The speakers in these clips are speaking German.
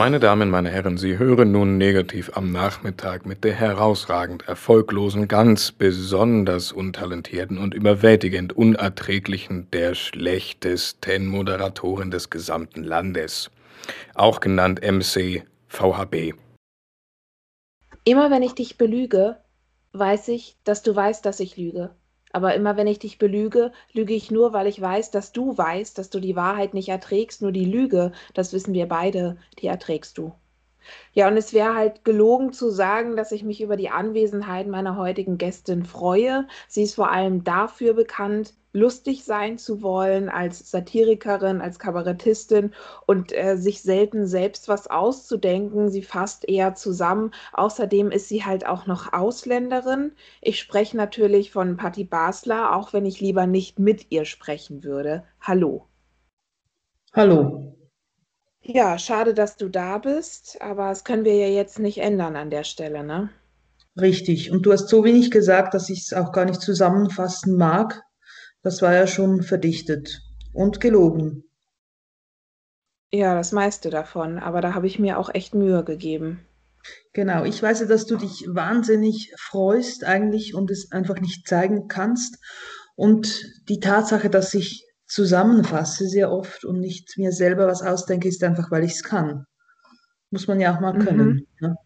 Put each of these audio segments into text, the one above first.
Meine Damen, meine Herren, Sie hören nun negativ am Nachmittag mit der herausragend erfolglosen, ganz besonders untalentierten und überwältigend unerträglichen, der schlechtesten Moderatorin des gesamten Landes, auch genannt MC VHB. Immer wenn ich dich belüge, weiß ich, dass du weißt, dass ich lüge. Aber immer wenn ich dich belüge, lüge ich nur, weil ich weiß, dass du weißt, dass du die Wahrheit nicht erträgst, nur die Lüge, das wissen wir beide, die erträgst du. Ja, und es wäre halt gelogen zu sagen, dass ich mich über die Anwesenheit meiner heutigen Gästin freue. Sie ist vor allem dafür bekannt, lustig sein zu wollen, als Satirikerin, als Kabarettistin und äh, sich selten selbst was auszudenken. Sie fasst eher zusammen. Außerdem ist sie halt auch noch Ausländerin. Ich spreche natürlich von Patti Basler, auch wenn ich lieber nicht mit ihr sprechen würde. Hallo. Hallo. Ja, schade, dass du da bist, aber das können wir ja jetzt nicht ändern an der Stelle, ne? Richtig. Und du hast so wenig gesagt, dass ich es auch gar nicht zusammenfassen mag. Das war ja schon verdichtet und gelogen. Ja, das meiste davon, aber da habe ich mir auch echt Mühe gegeben. Genau, ich weiß ja, dass du dich wahnsinnig freust eigentlich und es einfach nicht zeigen kannst. Und die Tatsache, dass ich zusammenfasse sehr oft und nicht mir selber was ausdenke, ist einfach, weil ich es kann. Muss man ja auch mal können. Mhm. Ne?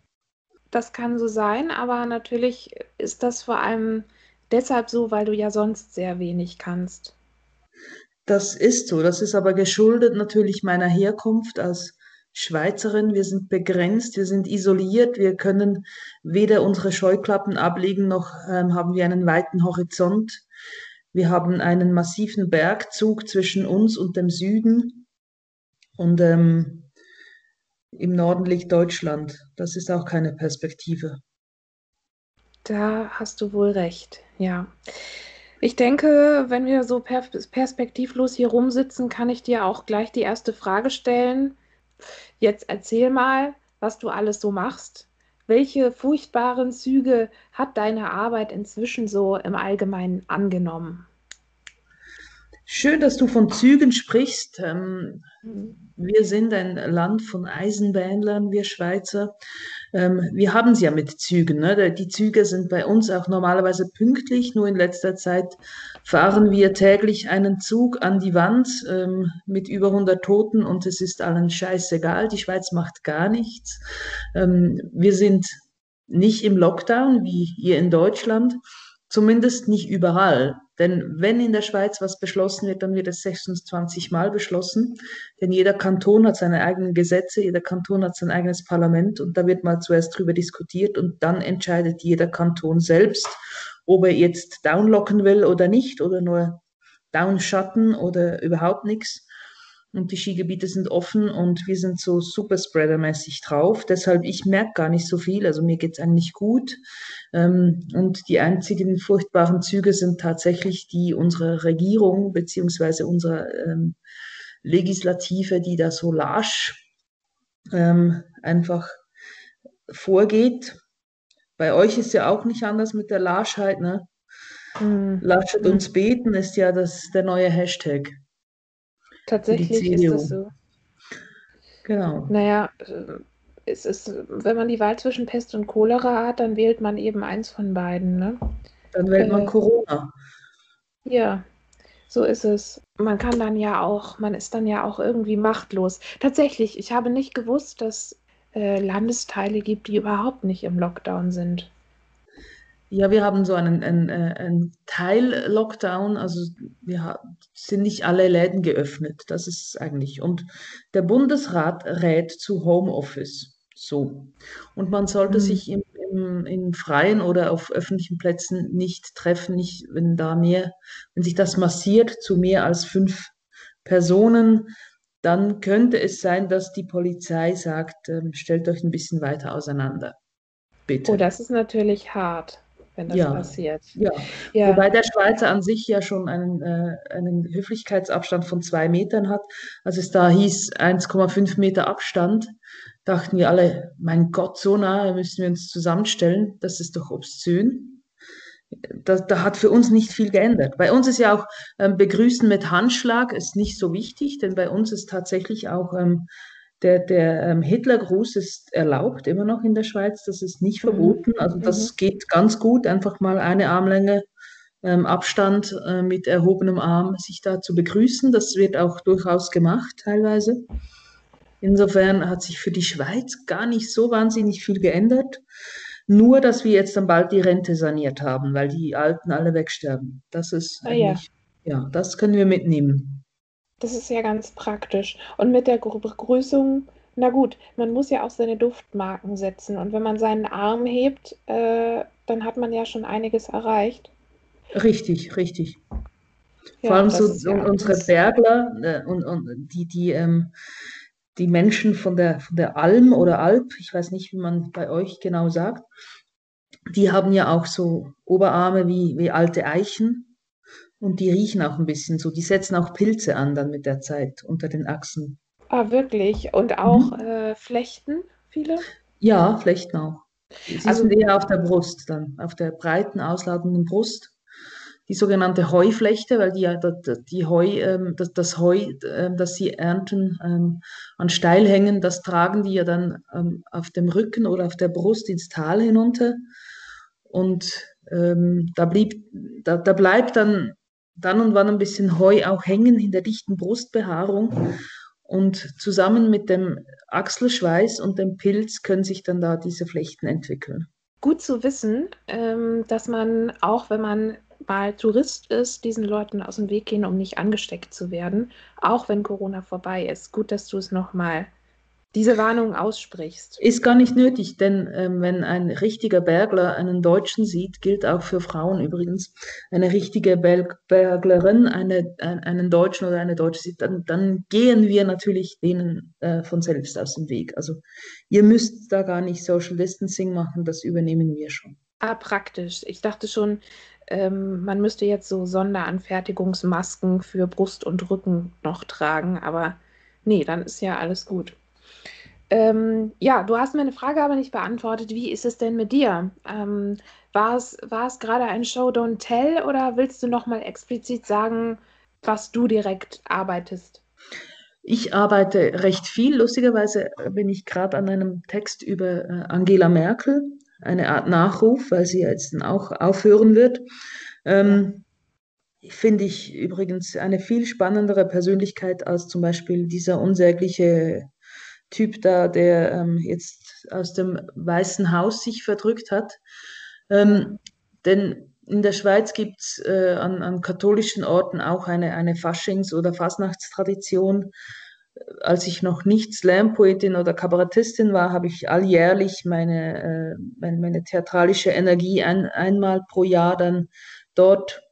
Das kann so sein, aber natürlich ist das vor allem deshalb so, weil du ja sonst sehr wenig kannst. Das ist so. Das ist aber geschuldet natürlich meiner Herkunft als Schweizerin. Wir sind begrenzt, wir sind isoliert, wir können weder unsere Scheuklappen ablegen, noch ähm, haben wir einen weiten Horizont. Wir haben einen massiven Bergzug zwischen uns und dem Süden. Und ähm, im Norden liegt Deutschland. Das ist auch keine Perspektive. Da hast du wohl recht, ja. Ich denke, wenn wir so per perspektivlos hier rumsitzen, kann ich dir auch gleich die erste Frage stellen. Jetzt erzähl mal, was du alles so machst. Welche furchtbaren Züge hat deine Arbeit inzwischen so im Allgemeinen angenommen? Schön, dass du von Zügen sprichst. Ähm, wir sind ein Land von Eisenbahnlern, wir Schweizer. Ähm, wir haben es ja mit Zügen. Ne? Die Züge sind bei uns auch normalerweise pünktlich. Nur in letzter Zeit fahren wir täglich einen Zug an die Wand ähm, mit über 100 Toten und es ist allen scheißegal. Die Schweiz macht gar nichts. wir sind nicht im Lockdown wie ihr in Deutschland. Zumindest nicht überall. Denn wenn in der Schweiz was beschlossen wird, dann wird es 26 Mal beschlossen. Denn jeder Kanton hat seine eigenen Gesetze, jeder Kanton hat sein eigenes Parlament und da wird mal zuerst drüber diskutiert und dann entscheidet jeder Kanton selbst, ob er jetzt downlocken will oder nicht oder nur downschatten oder überhaupt nichts und die Skigebiete sind offen und wir sind so Superspreader-mäßig drauf. Deshalb, ich merke gar nicht so viel, also mir geht es eigentlich gut. Ähm, und die einzigen furchtbaren Züge sind tatsächlich die unserer Regierung beziehungsweise unserer ähm, Legislative, die da so lasch ähm, einfach vorgeht. Bei euch ist ja auch nicht anders mit der Laschheit, ne? Mhm. Laschet uns beten ist ja das, der neue Hashtag. Tatsächlich ist das so. Genau. Naja, äh, es ist, wenn man die Wahl zwischen Pest und Cholera hat, dann wählt man eben eins von beiden. Ne? Dann wählt man äh, Corona. Ja, so ist es. Man kann dann ja auch, man ist dann ja auch irgendwie machtlos. Tatsächlich, ich habe nicht gewusst, dass äh, Landesteile gibt, die überhaupt nicht im Lockdown sind. Ja, wir haben so einen, einen, äh, einen Teil-Lockdown, also wir sind nicht alle Läden geöffnet, das ist eigentlich. Und der Bundesrat rät zu Homeoffice. So. Und man sollte mhm. sich im, im, im Freien oder auf öffentlichen Plätzen nicht treffen, nicht, wenn da mehr, wenn sich das massiert zu mehr als fünf Personen, dann könnte es sein, dass die Polizei sagt, äh, stellt euch ein bisschen weiter auseinander. Bitte. Oh, das ist natürlich hart wenn das ja, passiert. Ja. ja. Wobei der Schweizer an sich ja schon einen, äh, einen Höflichkeitsabstand von zwei Metern hat. Als es da hieß 1,5 Meter Abstand, dachten wir alle, mein Gott, so nah müssen wir uns zusammenstellen. Das ist doch obszön. Da, da hat für uns nicht viel geändert. Bei uns ist ja auch ähm, Begrüßen mit Handschlag ist nicht so wichtig, denn bei uns ist tatsächlich auch ähm, Der, der ähm, Hitlergruß ist erlaubt, immer noch in der Schweiz, das ist nicht mhm. verboten. Also das mhm. geht ganz gut, einfach mal eine Armlänge ähm, Abstand äh, mit erhobenem Arm sich da zu begrüßen. Das wird auch durchaus gemacht teilweise. Insofern hat sich für die Schweiz gar nicht so wahnsinnig viel geändert. Nur, dass wir jetzt dann bald die Rente saniert haben, weil die Alten alle wegsterben. Das ist ah, eigentlich, ja. ja, das können wir mitnehmen. Das ist ja ganz praktisch. Und mit der Begrüßung, na gut, man muss ja auch seine Duftmarken setzen. Und wenn man seinen Arm hebt, äh, dann hat man ja schon einiges erreicht. Richtig, richtig. Ja, Vor allem so, ja unsere Bergler äh, und, und die, die, ähm, die Menschen von der, von der Alm oder Alp, ich weiß nicht, wie man bei euch genau sagt, die haben ja auch so Oberarme wie, wie alte Eichen und die riechen auch ein bisschen so. Die setzen auch Pilze an dann mit der Zeit unter den Achsen. Ah, wirklich? Und auch mhm. äh, Flechten, viele? Ja, Flechten auch. Sie also, sind eher auf der Brust dann, auf der breiten, ausladenden Brust die sogenannte Heuflechte, weil die ja die Heu, ähm, das, das Heu, ähm, das sie ernten, ähm, an Steilhängen, das tragen die ja dann auf dem Rücken oder auf der Brust ins Tal hinunter. Und ähm, da, blieb, da, da bleibt dann dann und wann ein bisschen Heu auch hängen in der dichten Brustbehaarung. Und zusammen mit dem Achselschweiß und dem Pilz können sich dann da diese Flechten entwickeln. Gut zu wissen, dass man auch, wenn man mal Tourist ist, diesen Leuten aus dem Weg gehen, um nicht angesteckt zu werden, auch wenn Corona vorbei ist. Gut, dass du es nochmal diese Warnung aussprichst. Ist gar nicht nötig, denn ähm, wenn ein richtiger Bergler einen Deutschen sieht, gilt auch für Frauen übrigens, eine richtige Berg Berglerin eine, ein, einen Deutschen oder eine Deutsche sieht, dann, dann gehen wir natürlich denen äh, von selbst aus dem Weg. Also ihr müsst da gar nicht Social Distancing machen, das übernehmen wir schon. Ah, praktisch. Ich dachte schon, ähm, man müsste jetzt so Sonderanfertigungsmasken für Brust und Rücken noch tragen, aber nee, dann ist ja alles gut. Ähm, ja, du hast meine Frage aber nicht beantwortet. Wie ist es denn mit dir? Ähm, war es, war es gerade ein Show Don't Tell oder willst du noch mal explizit sagen, was du direkt arbeitest? Ich arbeite recht viel. Lustigerweise bin ich gerade an einem Text über äh, Angela Merkel eine Art Nachruf, weil sie jetzt dann auch aufhören wird. Ähm, Finde ich übrigens eine viel spannendere Persönlichkeit als zum Beispiel dieser unsägliche Typ da, der ähm, jetzt aus dem Weißen Haus sich verdrückt hat. Ähm, denn in der Schweiz gibt es äh, an, an, katholischen Orten auch eine, eine Faschings- oder Fasnachtstradition, als ich noch nicht Slam-Poetin oder Kabarettistin war, habe ich alljährlich meine, äh, meine, meine, theatralische Energie ein, einmal pro Jahr dann dort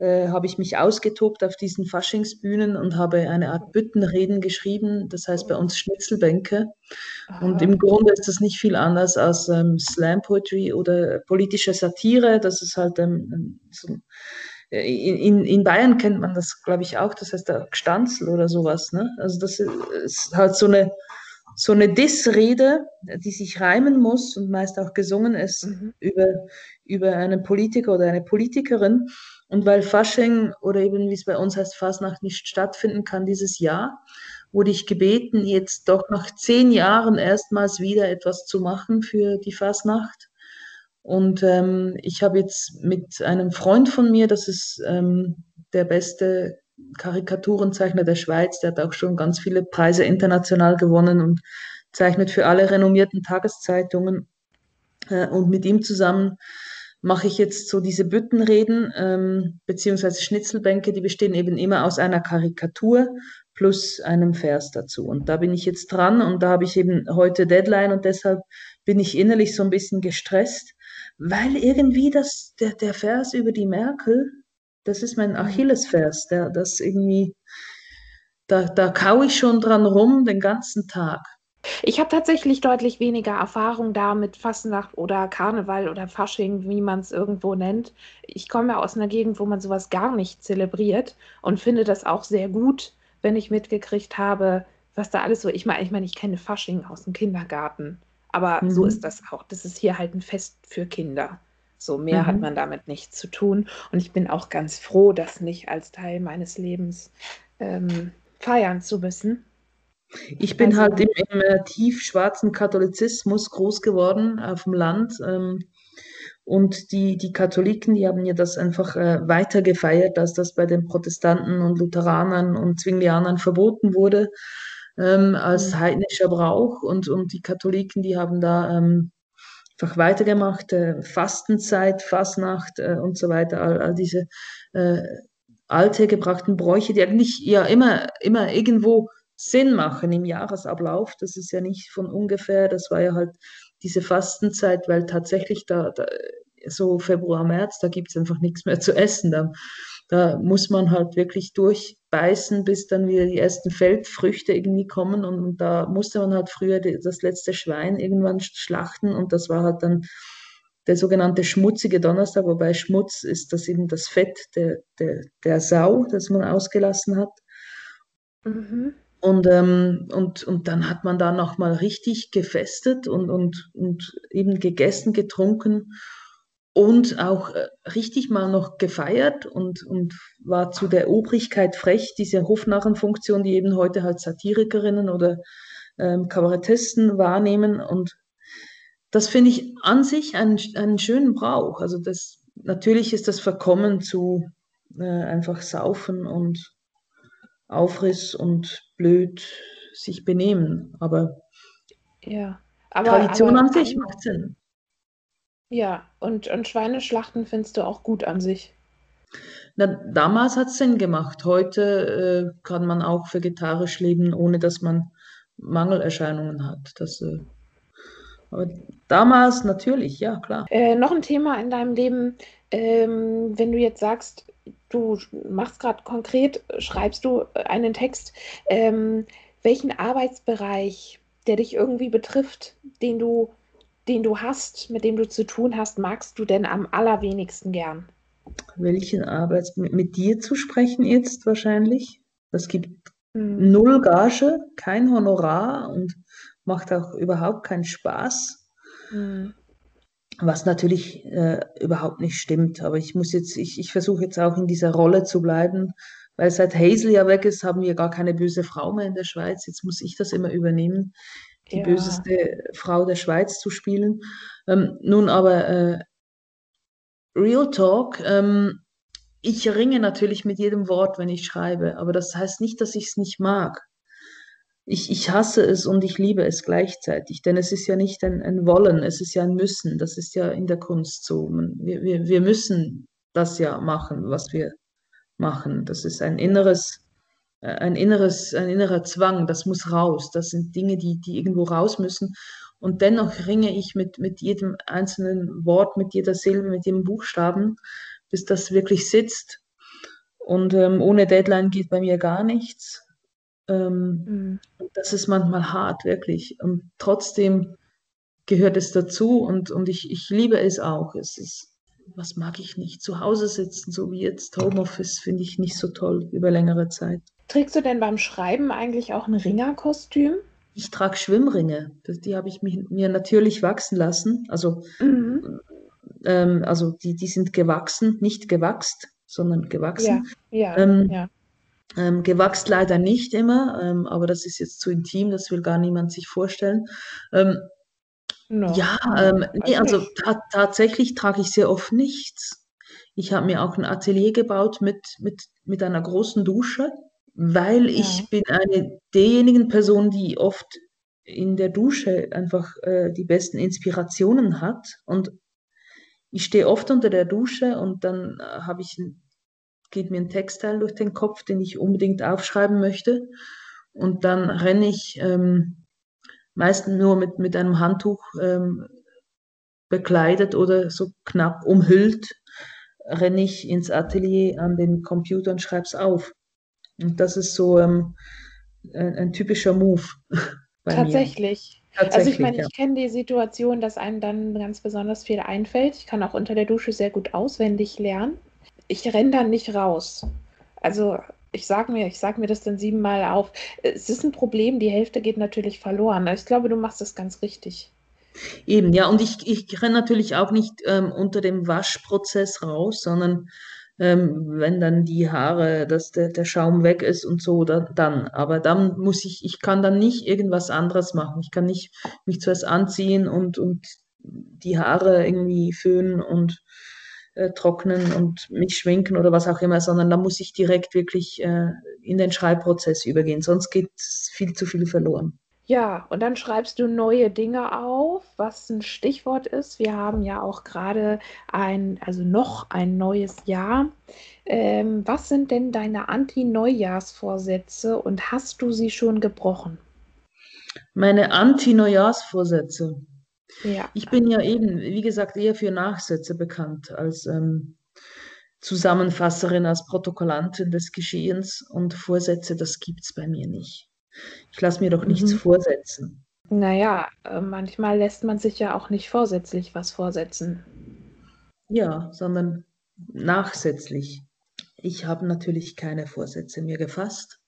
äh, habe ich mich ausgetobt auf diesen Faschingsbühnen und habe eine Art Büttenreden geschrieben, das heißt bei uns Schnitzelbänke. Aha. Und im Grunde ist das nicht viel anders als ähm, Slam Poetry oder politische Satire. Das ist halt ähm, so in, in Bayern kennt man das, glaube ich, auch, das heißt der Gstanzl oder sowas. Ne? Also das ist halt so eine, so eine Dissrede, die sich reimen muss und meist auch gesungen ist mhm. über, über einen Politiker oder eine Politikerin. Und weil Fasching oder eben wie es bei uns heißt, Fasnacht nicht stattfinden kann dieses Jahr, wurde ich gebeten, jetzt doch nach zehn Jahren erstmals wieder etwas zu machen für die Fasnacht. Und ähm, ich habe jetzt mit einem Freund von mir, das ist ähm, der beste Karikaturenzeichner der Schweiz, der hat auch schon ganz viele Preise international gewonnen und zeichnet für alle renommierten Tageszeitungen. Äh, und mit ihm zusammen mache ich jetzt so diese Büttenreden, ähm, beziehungsweise Schnitzelbänke, die bestehen eben immer aus einer Karikatur plus einem Vers dazu. Und da bin ich jetzt dran und da habe ich eben heute Deadline und deshalb bin ich innerlich so ein bisschen gestresst, weil irgendwie das, der, der Vers über die Merkel, das ist mein mhm. Achillesvers, der, das irgendwie, da, da kau ich schon dran rum den ganzen Tag. Ich habe tatsächlich deutlich weniger Erfahrung da mit Fastnacht oder Karneval oder Fasching, wie man es irgendwo nennt. Ich komme ja aus einer Gegend, wo man sowas gar nicht zelebriert und finde das auch sehr gut, wenn ich mitgekriegt habe, was da alles so. Ich meine, ich, mein, ich kenne Fasching aus dem Kindergarten. Aber mhm. so ist das auch. Das ist hier halt ein Fest für Kinder. So mehr mhm. hat man damit nichts zu tun. Und ich bin auch ganz froh, das nicht als Teil meines Lebens ähm, feiern zu müssen. Ich bin also, halt im, im äh, tiefschwarzen Katholizismus groß geworden auf dem Land. Ähm, und die, die Katholiken, die haben ja das einfach äh, weiter gefeiert, dass das bei den Protestanten und Lutheranern und Zwinglianern verboten wurde ähm, als mhm. heidnischer Brauch. Und, und die Katholiken, die haben da ähm, einfach weitergemacht, äh, Fastenzeit, Fastnacht äh, und so weiter, all, all diese äh, althergebrachten Bräuche, die eigentlich ja immer, immer irgendwo Sinn machen im Jahresablauf. Das ist ja nicht von ungefähr, das war ja halt diese Fastenzeit, weil tatsächlich da, da so Februar, März, da gibt es einfach nichts mehr zu essen. Da, da muss man halt wirklich durchbeißen, bis dann wieder die ersten Feldfrüchte irgendwie kommen. Und, und da musste man halt früher die, das letzte Schwein irgendwann schlachten. Und das war halt dann der sogenannte schmutzige Donnerstag, wobei Schmutz ist das eben das Fett der, der, der Sau, das man ausgelassen hat. Mhm. Und, ähm, und, und dann hat man da nochmal richtig gefestet und, und, und eben gegessen, getrunken und auch äh, richtig mal noch gefeiert und, und war zu der Obrigkeit frech, diese Hofnarrenfunktion, die eben heute halt Satirikerinnen oder ähm, Kabarettisten wahrnehmen. Und das finde ich an sich einen, einen schönen Brauch. Also das, natürlich ist das verkommen zu äh, einfach saufen und Aufriss und blöd sich benehmen. Aber, ja, aber Tradition aber, an sich macht Sinn. Ja, und, und Schweineschlachten findest du auch gut an sich. Na, damals hat es Sinn gemacht. Heute äh, kann man auch vegetarisch leben, ohne dass man Mangelerscheinungen hat. Das, äh, aber damals natürlich, ja, klar. Äh, noch ein Thema in deinem Leben, ähm, wenn du jetzt sagst, du machst gerade konkret, schreibst du einen Text, ähm, welchen Arbeitsbereich, der dich irgendwie betrifft, den du den du hast, mit dem du zu tun hast, magst du denn am allerwenigsten gern? Welchen Arbeits mit, dir zu sprechen jetzt wahrscheinlich? Das gibt hm. null Gage, kein Honorar und macht auch überhaupt keinen Spaß. Hm. Was natürlich äh, überhaupt nicht stimmt. Aber ich muss jetzt, ich, ich versuche jetzt auch in dieser Rolle zu bleiben, weil seit Hazel ja weg ist, haben wir gar keine böse Frau mehr in der Schweiz. Jetzt muss ich das immer übernehmen die ja. böseste Frau der Schweiz zu spielen. Ähm, nun aber äh, Real Talk, ähm, ich ringe natürlich mit jedem Wort, wenn ich schreibe, aber das heißt nicht, dass ich es nicht mag. Ich, ich hasse es und ich liebe es gleichzeitig, denn es ist ja nicht ein, ein Wollen, es ist ja ein Müssen. Das ist ja in der Kunst so. Wir, wir, wir müssen das ja machen, was wir machen. Das ist ein inneres ein inneres, ein innerer Zwang, das muss raus. Das sind Dinge, die, die irgendwo raus müssen. Und dennoch ringe ich mit, mit jedem einzelnen Wort, mit jeder Silbe, mit jedem Buchstaben, bis das wirklich sitzt. Und ähm, ohne Deadline geht bei mir gar nichts. Ähm, mhm. Das ist manchmal hart, wirklich. Und trotzdem gehört es dazu und, und ich, ich liebe es auch. Es ist, was mag ich nicht? Zu Hause sitzen, so wie jetzt Homeoffice, finde ich nicht so toll über längere Zeit. Trägst du denn beim Schreiben eigentlich auch ein Ringerkostüm? Ich trage Schwimmringe. Das, die habe ich mich, mir natürlich wachsen lassen. Also, mhm. ähm, also die, die sind gewachsen, nicht gewachst, sondern gewachsen. Ja, ja, ähm, ja. Ähm, gewachst leider nicht immer, ähm, aber das ist jetzt zu intim, das will gar niemand sich vorstellen. Ähm, no. Ja, ähm, nee, also ta tatsächlich trage ich sehr oft nichts. Ich habe mir auch ein Atelier gebaut mit, mit, mit einer großen Dusche weil ich bin eine derjenigen Personen, die oft in der Dusche einfach äh, die besten Inspirationen hat. Und ich stehe oft unter der Dusche und dann äh, habe ich geht mir ein Textteil durch den Kopf, den ich unbedingt aufschreiben möchte. Und dann renne ich ähm, meistens nur mit, mit einem Handtuch ähm, bekleidet oder so knapp umhüllt, renne ich ins Atelier an den Computer und schreibe es auf. Und das ist so ähm, ein, ein, typischer Move. Tatsächlich. Tatsächlich. Also ich meine, ja. ich kenne die Situation, dass einem dann ganz besonders viel einfällt. Ich kann auch unter der Dusche sehr gut auswendig lernen. Ich renne dann nicht raus. Also ich sage mir, ich sage mir das dann siebenmal auf. Es ist ein Problem, die Hälfte geht natürlich verloren. Ich glaube, du machst das ganz richtig. Eben, ja, und ich, ich renne natürlich auch nicht ähm, unter dem Waschprozess raus, sondern ähm, wenn dann die Haare, dass der, der Schaum weg ist und so, dann, dann. Aber dann muss ich, ich kann dann nicht irgendwas anderes machen. Ich kann nicht mich zuerst anziehen und, und die Haare irgendwie föhnen und äh, trocknen und mich schminken oder was auch immer, sondern da muss ich direkt wirklich äh, in den Schreibprozess übergehen. Sonst geht viel zu viel verloren. Ja, und dann schreibst du neue Dinge auf, was ein Stichwort ist. Wir haben ja auch gerade ein, also noch ein neues Jahr. Ähm, was sind denn deine Anti-Neujahrsvorsätze und hast du sie schon gebrochen? Meine Anti-Neujahrsvorsätze. Ja. Ich bin ja eben, wie gesagt, eher für Nachsätze bekannt als ähm, Zusammenfasserin, als Protokollantin des Geschehens und Vorsätze, das gibt es bei mir nicht. Ich lasse mir doch nichts Mhm. vorsetzen. Naja, äh, manchmal lässt man sich ja auch nicht vorsätzlich was vorsetzen. Ja, sondern nachsätzlich. Ich habe natürlich keine Vorsätze mir gefasst,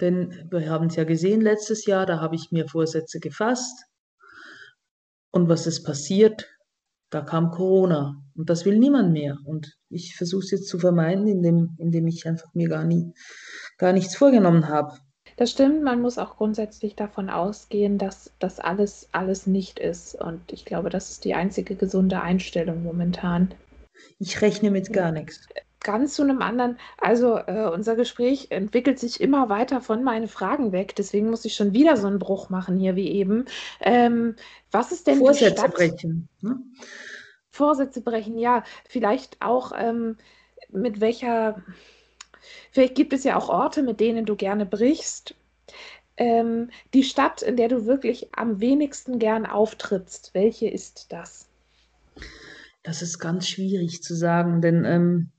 denn wir haben es ja gesehen letztes Jahr, da habe ich mir Vorsätze gefasst. Und was ist passiert? Da kam Corona und das will niemand mehr. Und ich versuche es jetzt zu vermeiden, indem, indem ich einfach mir gar, nie, gar nichts vorgenommen habe. Das stimmt, man muss auch grundsätzlich davon ausgehen, dass das alles, alles nicht ist. Und ich glaube, das ist die einzige gesunde Einstellung momentan. Ich rechne mit gar nichts. Ganz zu einem anderen, also äh, unser Gespräch entwickelt sich immer weiter von meinen Fragen weg, deswegen muss ich schon wieder so einen Bruch machen hier wie eben. Ähm, was ist denn die Vorsätze Stadt? brechen. Ne? Vorsätze brechen, ja, vielleicht auch ähm, mit welcher, vielleicht gibt es ja auch Orte, mit denen du gerne brichst. Ähm, die Stadt, in der du wirklich am wenigsten gern auftrittst, welche ist das? Das ist ganz schwierig zu sagen, denn ähm,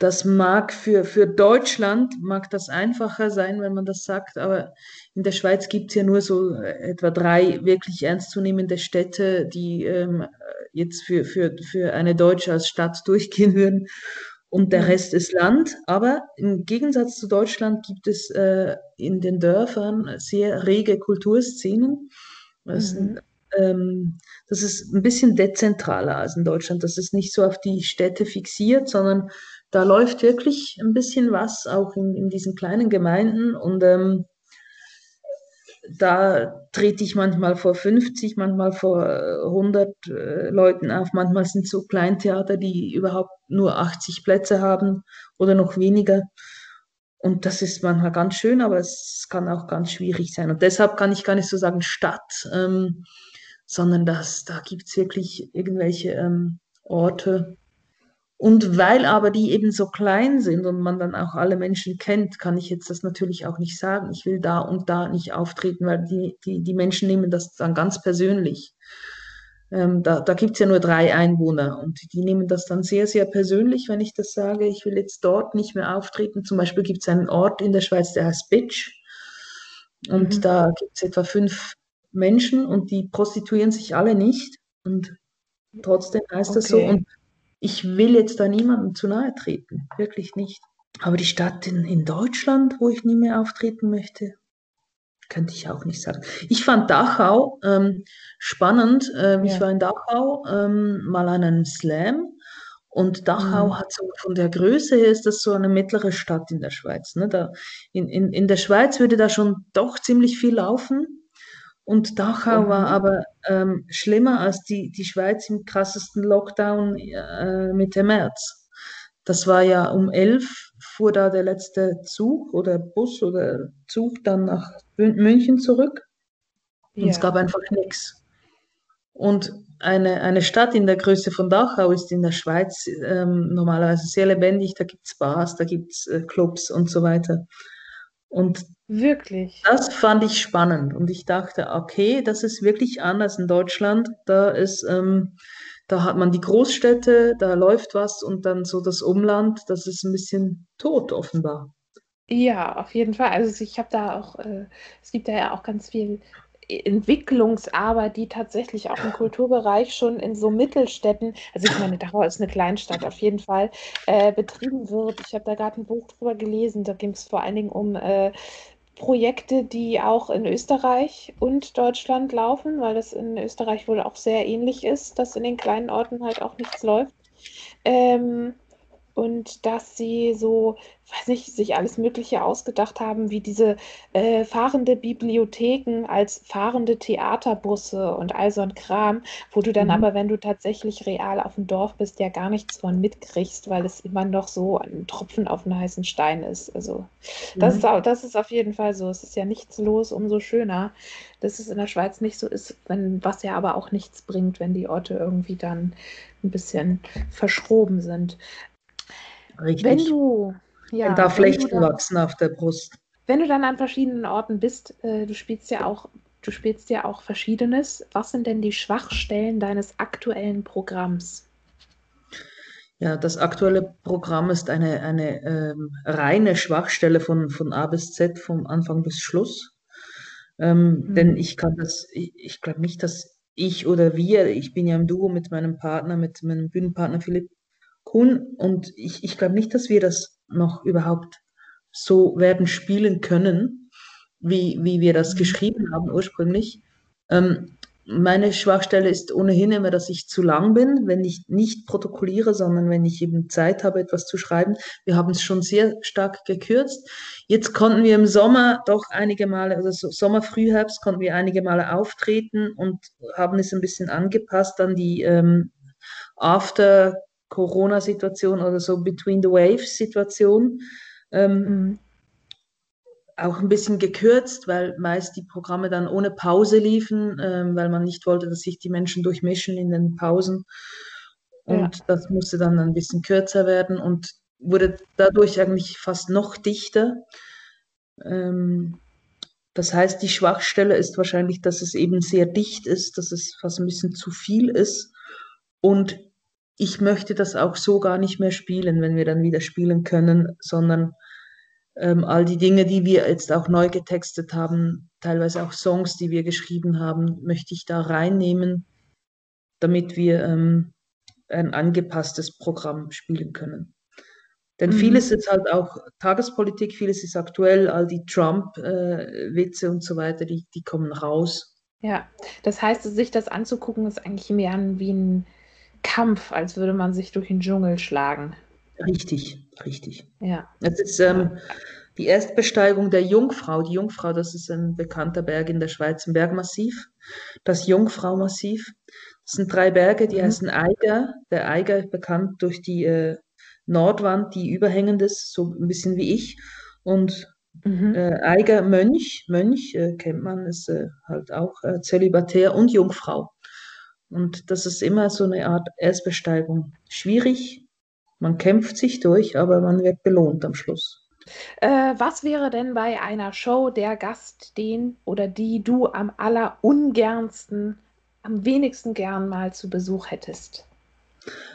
das mag für, für Deutschland mag das einfacher sein, wenn man das sagt, aber in der Schweiz gibt es ja nur so äh, etwa drei wirklich ernstzunehmende Städte, die ähm, jetzt für, für, für eine Deutsche als Stadt durchgehen würden. Und der Mhm. Rest ist Land. Aber im Gegensatz zu Deutschland gibt es äh, in den Dörfern sehr rege Kulturszenen. Das, Mhm. ähm, das ist ein bisschen dezentraler als in Deutschland. Das ist nicht so auf die Städte fixiert, sondern da läuft wirklich ein bisschen was auch in, in diesen kleinen Gemeinden. Und ähm, da trete ich manchmal vor 50, manchmal vor äh, 100 äh, Leuten auf. Manchmal sind so Kleintheater, die überhaupt nur 80 Plätze haben oder noch weniger. Und das ist manchmal ganz schön, aber es kann auch ganz schwierig sein. Und deshalb kann ich gar nicht so sagen Stadt, ähm, sondern das, da gibt es wirklich irgendwelche ähm, Orte. Und weil aber die eben so klein sind und man dann auch alle Menschen kennt, kann ich jetzt das natürlich auch nicht sagen. Ich will da und da nicht auftreten, weil die, die, die Menschen nehmen das dann ganz persönlich. Ähm, da da gibt es ja nur drei Einwohner und die nehmen das dann sehr, sehr persönlich, wenn ich das sage. Ich will jetzt dort nicht mehr auftreten. Zum Beispiel gibt es einen Ort in der Schweiz, der heißt Bitsch. Und Mhm. da gibt es etwa fünf Menschen und die prostituieren sich alle nicht. Und trotzdem heißt das so. Okay. Und ich will jetzt da niemandem zu nahe treten, wirklich nicht. Aber die Stadt in, in Deutschland, wo ich nie mehr auftreten möchte, könnte ich auch nicht sagen. Ich fand Dachau ähm, spannend. Ähm, Ich Ja. war in Dachau ähm, mal an einem Slam und Dachau Mhm. hat so von der Größe her ist das so eine mittlere Stadt in der Schweiz. Ne? Da, in, in, in der Schweiz würde da schon doch ziemlich viel laufen. Und Dachau war Mhm. aber ähm, schlimmer als die, die Schweiz im krassesten Lockdown äh, Mitte März. Das war ja um elf fuhr da der letzte Zug oder Bus oder Zug dann nach Mün- München zurück und es Ja. gab einfach nichts. Und eine, eine Stadt in der Größe von Dachau ist in der Schweiz ähm, normalerweise sehr lebendig. Da gibt es Bars, da gibt es äh, Clubs und so weiter. Und Wirklich. das fand ich spannend und ich dachte, okay, das ist wirklich anders in Deutschland. Da ist, ähm, da hat man die Großstädte, da läuft was und dann so das Umland, das ist ein bisschen tot offenbar. Ja, auf jeden Fall. Also ich habe da auch, äh, es gibt da ja auch ganz viel Entwicklungsarbeit, die tatsächlich auch im Kulturbereich schon in so Mittelstädten, also ich meine, Dachau ist eine Kleinstadt auf jeden Fall, äh, betrieben wird. Ich habe da gerade ein Buch drüber gelesen, da ging es vor allen Dingen um äh, Projekte, die auch in Österreich und Deutschland laufen, weil das in Österreich wohl auch sehr ähnlich ist, dass in den kleinen Orten halt auch nichts läuft. Ähm, und dass sie so, weiß nicht, sich alles Mögliche ausgedacht haben, wie diese äh, fahrende Bibliotheken als fahrende Theaterbusse und all so ein Kram, wo du dann mhm. aber, wenn du tatsächlich real auf dem Dorf bist, ja gar nichts von mitkriegst, weil es immer noch so ein Tropfen auf einen heißen Stein ist. Also das, mhm. ist, das ist auf jeden Fall so. Es ist ja nichts los, umso schöner, dass es in der Schweiz nicht so ist, wenn, was ja aber auch nichts bringt, wenn die Orte irgendwie dann ein bisschen verschroben sind. Richtig. Wenn du, ja, da Flechten wachsen auf der Brust. Wenn du dann an verschiedenen Orten bist, äh, du spielst ja auch, du spielst ja auch Verschiedenes. Was sind denn die Schwachstellen deines aktuellen Programms? Ja, das aktuelle Programm ist eine, eine ähm, reine Schwachstelle von, von A bis Z, vom Anfang bis Schluss. Ähm, mhm. Denn ich kann das, ich, ich glaube nicht, dass ich oder wir, ich bin ja im Duo mit meinem Partner, mit meinem Bühnenpartner Philipp, Kuhn. Und ich, ich glaube nicht, dass wir das noch überhaupt so werden spielen können, wie, wie wir das mhm. geschrieben haben ursprünglich. Ähm, meine Schwachstelle ist ohnehin immer, dass ich zu lang bin, wenn ich nicht protokolliere, sondern wenn ich eben Zeit habe, etwas zu schreiben. Wir haben es schon sehr stark gekürzt. Jetzt konnten wir im Sommer doch einige Male, also Sommer, Frühherbst, konnten wir einige Male auftreten und haben es ein bisschen angepasst an die ähm, After Corona-Situation oder so Between the Waves-Situation. Ähm, mhm. Auch ein bisschen gekürzt, weil meist die Programme dann ohne Pause liefen, ähm, weil man nicht wollte, dass sich die Menschen durchmischen in den Pausen. Und ja. das musste dann ein bisschen kürzer werden und wurde dadurch eigentlich fast noch dichter. Ähm, das heißt, die Schwachstelle ist wahrscheinlich, dass es eben sehr dicht ist, dass es fast ein bisschen zu viel ist. Und ich möchte das auch so gar nicht mehr spielen, wenn wir dann wieder spielen können, sondern ähm, all die Dinge, die wir jetzt auch neu getextet haben, teilweise auch Songs, die wir geschrieben haben, möchte ich da reinnehmen, damit wir ähm, ein angepasstes Programm spielen können. Denn mhm. vieles ist halt auch Tagespolitik, vieles ist aktuell, all die Trump-Witze äh, und so weiter, die, die kommen raus. Ja, das heißt, sich das anzugucken, ist eigentlich mehr wie ein Kampf, als würde man sich durch den Dschungel schlagen. Richtig, richtig. Ja. Es ist ähm, die Erstbesteigung der Jungfrau. Die Jungfrau, das ist ein bekannter Berg in der Schweiz, ein Bergmassiv. Das Jungfrau-Massiv. Das sind drei Berge, die mhm. heißen Eiger. Der Eiger ist bekannt durch die äh, Nordwand, die überhängend ist, so ein bisschen wie ich. Und mhm. äh, Eiger Mönch, Mönch äh, kennt man, ist äh, halt auch äh, zölibatär und Jungfrau. Und das ist immer so eine Art Erstbesteigung. Schwierig, man kämpft sich durch, aber man wird belohnt am Schluss. Äh, was wäre denn bei einer Show der Gast, den oder die du am allerungernsten, am wenigsten gern mal zu Besuch hättest?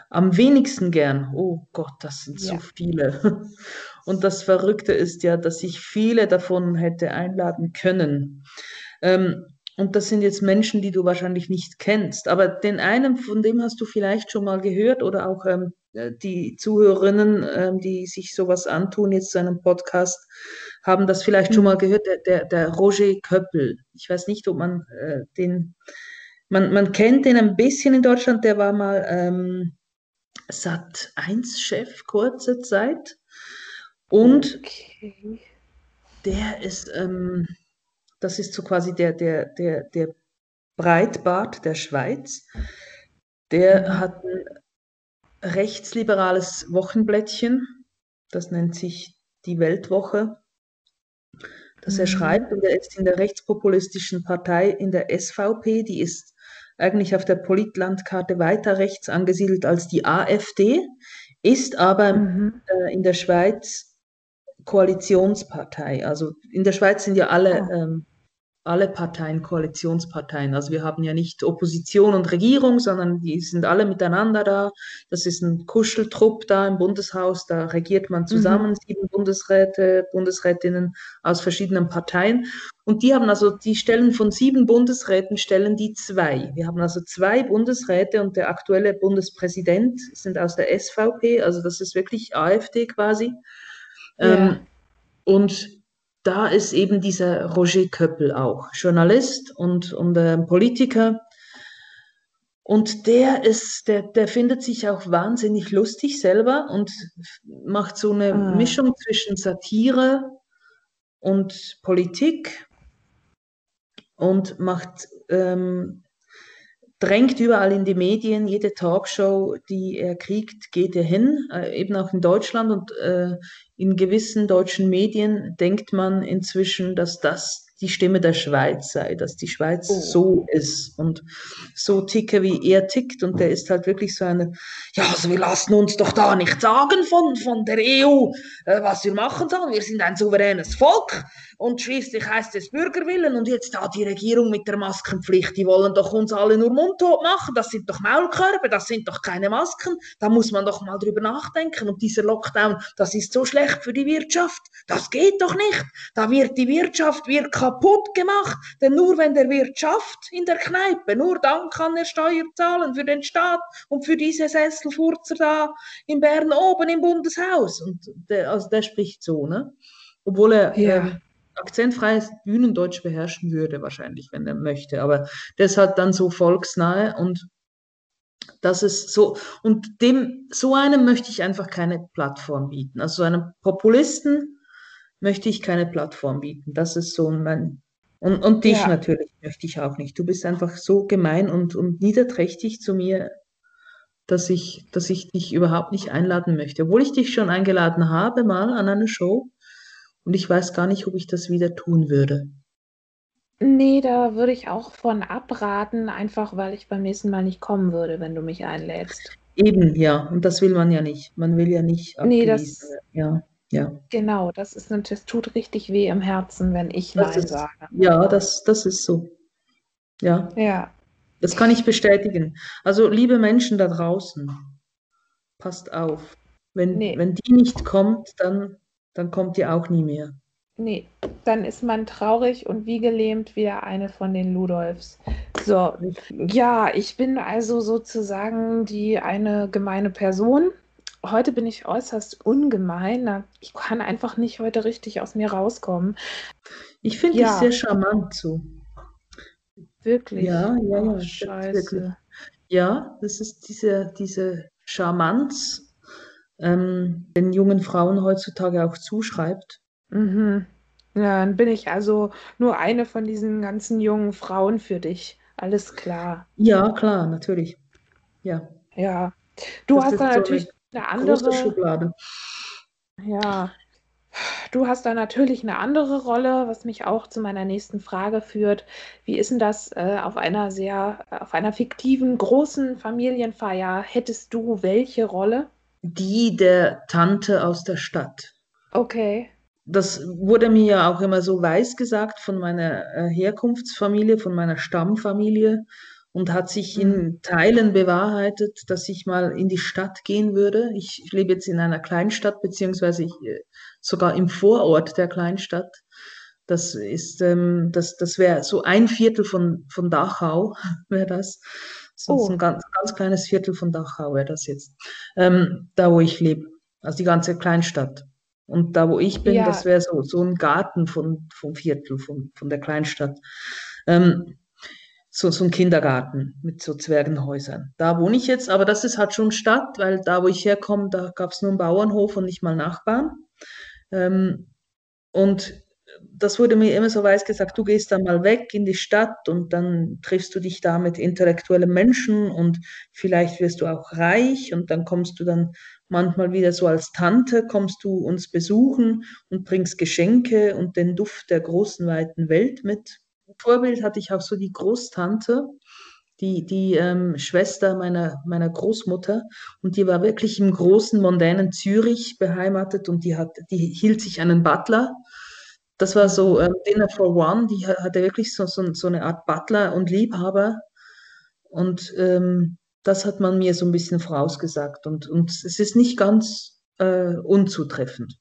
Am wenigsten gern. Oh Gott, das sind ja. so viele. Und das Verrückte ist ja, dass ich viele davon hätte einladen können. Ähm, und das sind jetzt Menschen, die du wahrscheinlich nicht kennst. Aber den einen, von dem hast du vielleicht schon mal gehört oder auch ähm, äh, die Zuhörerinnen, ähm, die sich sowas antun, jetzt zu einem Podcast, haben das vielleicht mhm. schon mal gehört, der, der, der Roger Köppel. Ich weiß nicht, ob man äh, den, man, man kennt den ein bisschen in Deutschland, der war mal ähm, Sat 1 Chef kurze Zeit. Und okay. der ist, ähm, das ist so quasi der, der, der, der Breitbart der Schweiz. Der mhm. hat ein rechtsliberales Wochenblättchen, das nennt sich die Weltwoche, das mhm. er schreibt. Und er ist in der rechtspopulistischen Partei, in der SVP, die ist eigentlich auf der Politlandkarte weiter rechts angesiedelt als die AfD, ist aber mhm. äh, in der Schweiz Koalitionspartei. Also in der Schweiz sind ja alle, oh. ähm, alle Parteien Koalitionsparteien. Also wir haben ja nicht Opposition und Regierung, sondern die sind alle miteinander da. Das ist ein Kuscheltrupp da im Bundeshaus. Da regiert man zusammen, mhm. sieben Bundesräte, Bundesrätinnen aus verschiedenen Parteien. Und die haben also, die stellen von sieben Bundesräten, stellen die zwei. Wir haben also zwei Bundesräte und der aktuelle Bundespräsident sind aus der SVP, also das ist wirklich AfD quasi. Ja. Ähm, und da ist eben dieser Roger Köppel auch, Journalist und, und äh, Politiker. Und der ist, der, der findet sich auch wahnsinnig lustig selber und macht so eine Ah. Mischung zwischen Satire und Politik und macht, ähm, drängt überall in die Medien, jede Talkshow, die er kriegt, geht er hin, äh, eben auch in Deutschland und äh, in gewissen deutschen Medien denkt man inzwischen, dass das die Stimme der Schweiz sei, dass die Schweiz Oh. so ist und so ticke, wie er tickt. Und der ist halt wirklich so eine, ja, also wir lassen uns doch da nicht sagen von, von der EU, äh, was wir machen sollen. Wir sind ein souveränes Volk und schließlich heißt es Bürgerwillen und jetzt da die Regierung mit der Maskenpflicht, die wollen doch uns alle nur mundtot machen. Das sind doch Maulkörbe, das sind doch keine Masken. Da muss man doch mal drüber nachdenken. Und dieser Lockdown, das ist so schlecht für die Wirtschaft. Das geht doch nicht. Da wird die Wirtschaft wird kaputt gemacht. Denn nur wenn der Wirt schafft in der Kneipe, nur dann kann er Steuer zahlen für den Staat und für diese Sesselfurzer da in Bern oben im Bundeshaus. Und der, also der spricht so, ne? Obwohl er Ja. ähm, akzentfreies Bühnendeutsch beherrschen würde, wahrscheinlich, wenn er möchte. Aber der ist halt dann so volksnahe und das ist so, und dem, so einem möchte ich einfach keine Plattform bieten. Also so einem Populisten möchte ich keine Plattform bieten. Das ist so mein, und, und dich Ja. natürlich möchte ich auch nicht. Du bist einfach so gemein und, und niederträchtig zu mir, dass ich, dass ich dich überhaupt nicht einladen möchte. Obwohl ich dich schon eingeladen habe, mal an eine Show. Und ich weiß gar nicht, ob ich das wieder tun würde. Nee, da würde ich auch von abraten, einfach weil ich beim nächsten Mal nicht kommen würde, wenn du mich einlädst. Eben, ja. Und das will man ja nicht. Man will ja nicht Nee, das-. Ja, ja. Genau, das ist und das tut richtig weh im Herzen, wenn ich Das Nein ist- sage. Ja, das, das ist so. Ja, Ja, das kann ich bestätigen. Also, liebe Menschen da draußen, passt auf. Wenn, Nee. wenn die nicht kommt, dann, dann kommt ihr auch nie mehr. nee, dann ist man traurig und wie gelähmt wie eine von den Ludolfs. So, ja, ich bin also sozusagen die eine gemeine Person. Heute bin ich äußerst ungemein. Ich kann einfach nicht heute richtig aus mir rauskommen. Ich finde Ja. dich sehr charmant so. Wirklich. Ja, ja, Oh, ja, das wirklich. Scheiße. Ja, das ist diese, diese Charmanz, ähm, den jungen Frauen heutzutage auch zuschreibt. Mhm. Ja, dann bin ich also nur eine von diesen ganzen jungen Frauen für dich. Alles klar. Ja, klar, natürlich. Ja, Ja. Du Das hast da so natürlich eine große andere, Schublade. ja. Du hast da natürlich eine andere Rolle, was mich auch zu meiner nächsten Frage führt. Wie ist denn das äh, auf einer sehr, auf einer fiktiven großen Familienfeier? Hättest du welche Rolle? Die der Tante aus der Stadt. Okay. Das wurde mir ja auch immer so weiß gesagt von meiner äh, Herkunftsfamilie, von meiner Stammfamilie und hat sich in Teilen bewahrheitet, dass ich mal in die Stadt gehen würde. Ich, lebe jetzt in einer Kleinstadt, beziehungsweise ich, äh, sogar im Vorort der Kleinstadt. Das ist, ähm, das, das wäre so ein Viertel von, von Dachau, wäre das. So, so Oh. ein ganz, ganz kleines Viertel von Dachau wäre das jetzt. Ähm, da, wo ich lebe. Also die ganze Kleinstadt. Und da, wo ich bin, Ja. das wäre so, so ein Garten von, vom Viertel, von, von der Kleinstadt. Ähm, so, so ein Kindergarten mit so Zwergenhäusern. Da wohne ich jetzt, aber das ist halt schon Stadt, weil da, wo ich herkomme, da gab es nur einen Bauernhof und nicht mal Nachbarn. Ähm, und das wurde mir immer so weiß gesagt, du gehst dann mal weg in die Stadt und dann triffst du dich da mit intellektuellen Menschen und vielleicht wirst du auch reich und dann kommst du dann manchmal wieder so als Tante, kommst du uns besuchen und bringst Geschenke und den Duft der großen, weiten Welt mit. Vorbild hatte ich auch so die Großtante, die, die ähm, Schwester meiner, meiner Großmutter und die war wirklich im großen, mondänen Zürich beheimatet und die, hat, die hielt sich einen Butler. Das war so ähm, Dinner for One, die ha- hatte wirklich so, so, so eine Art Butler und Liebhaber und ähm, das hat man mir so ein bisschen vorausgesagt und, und es ist nicht ganz äh, unzutreffend.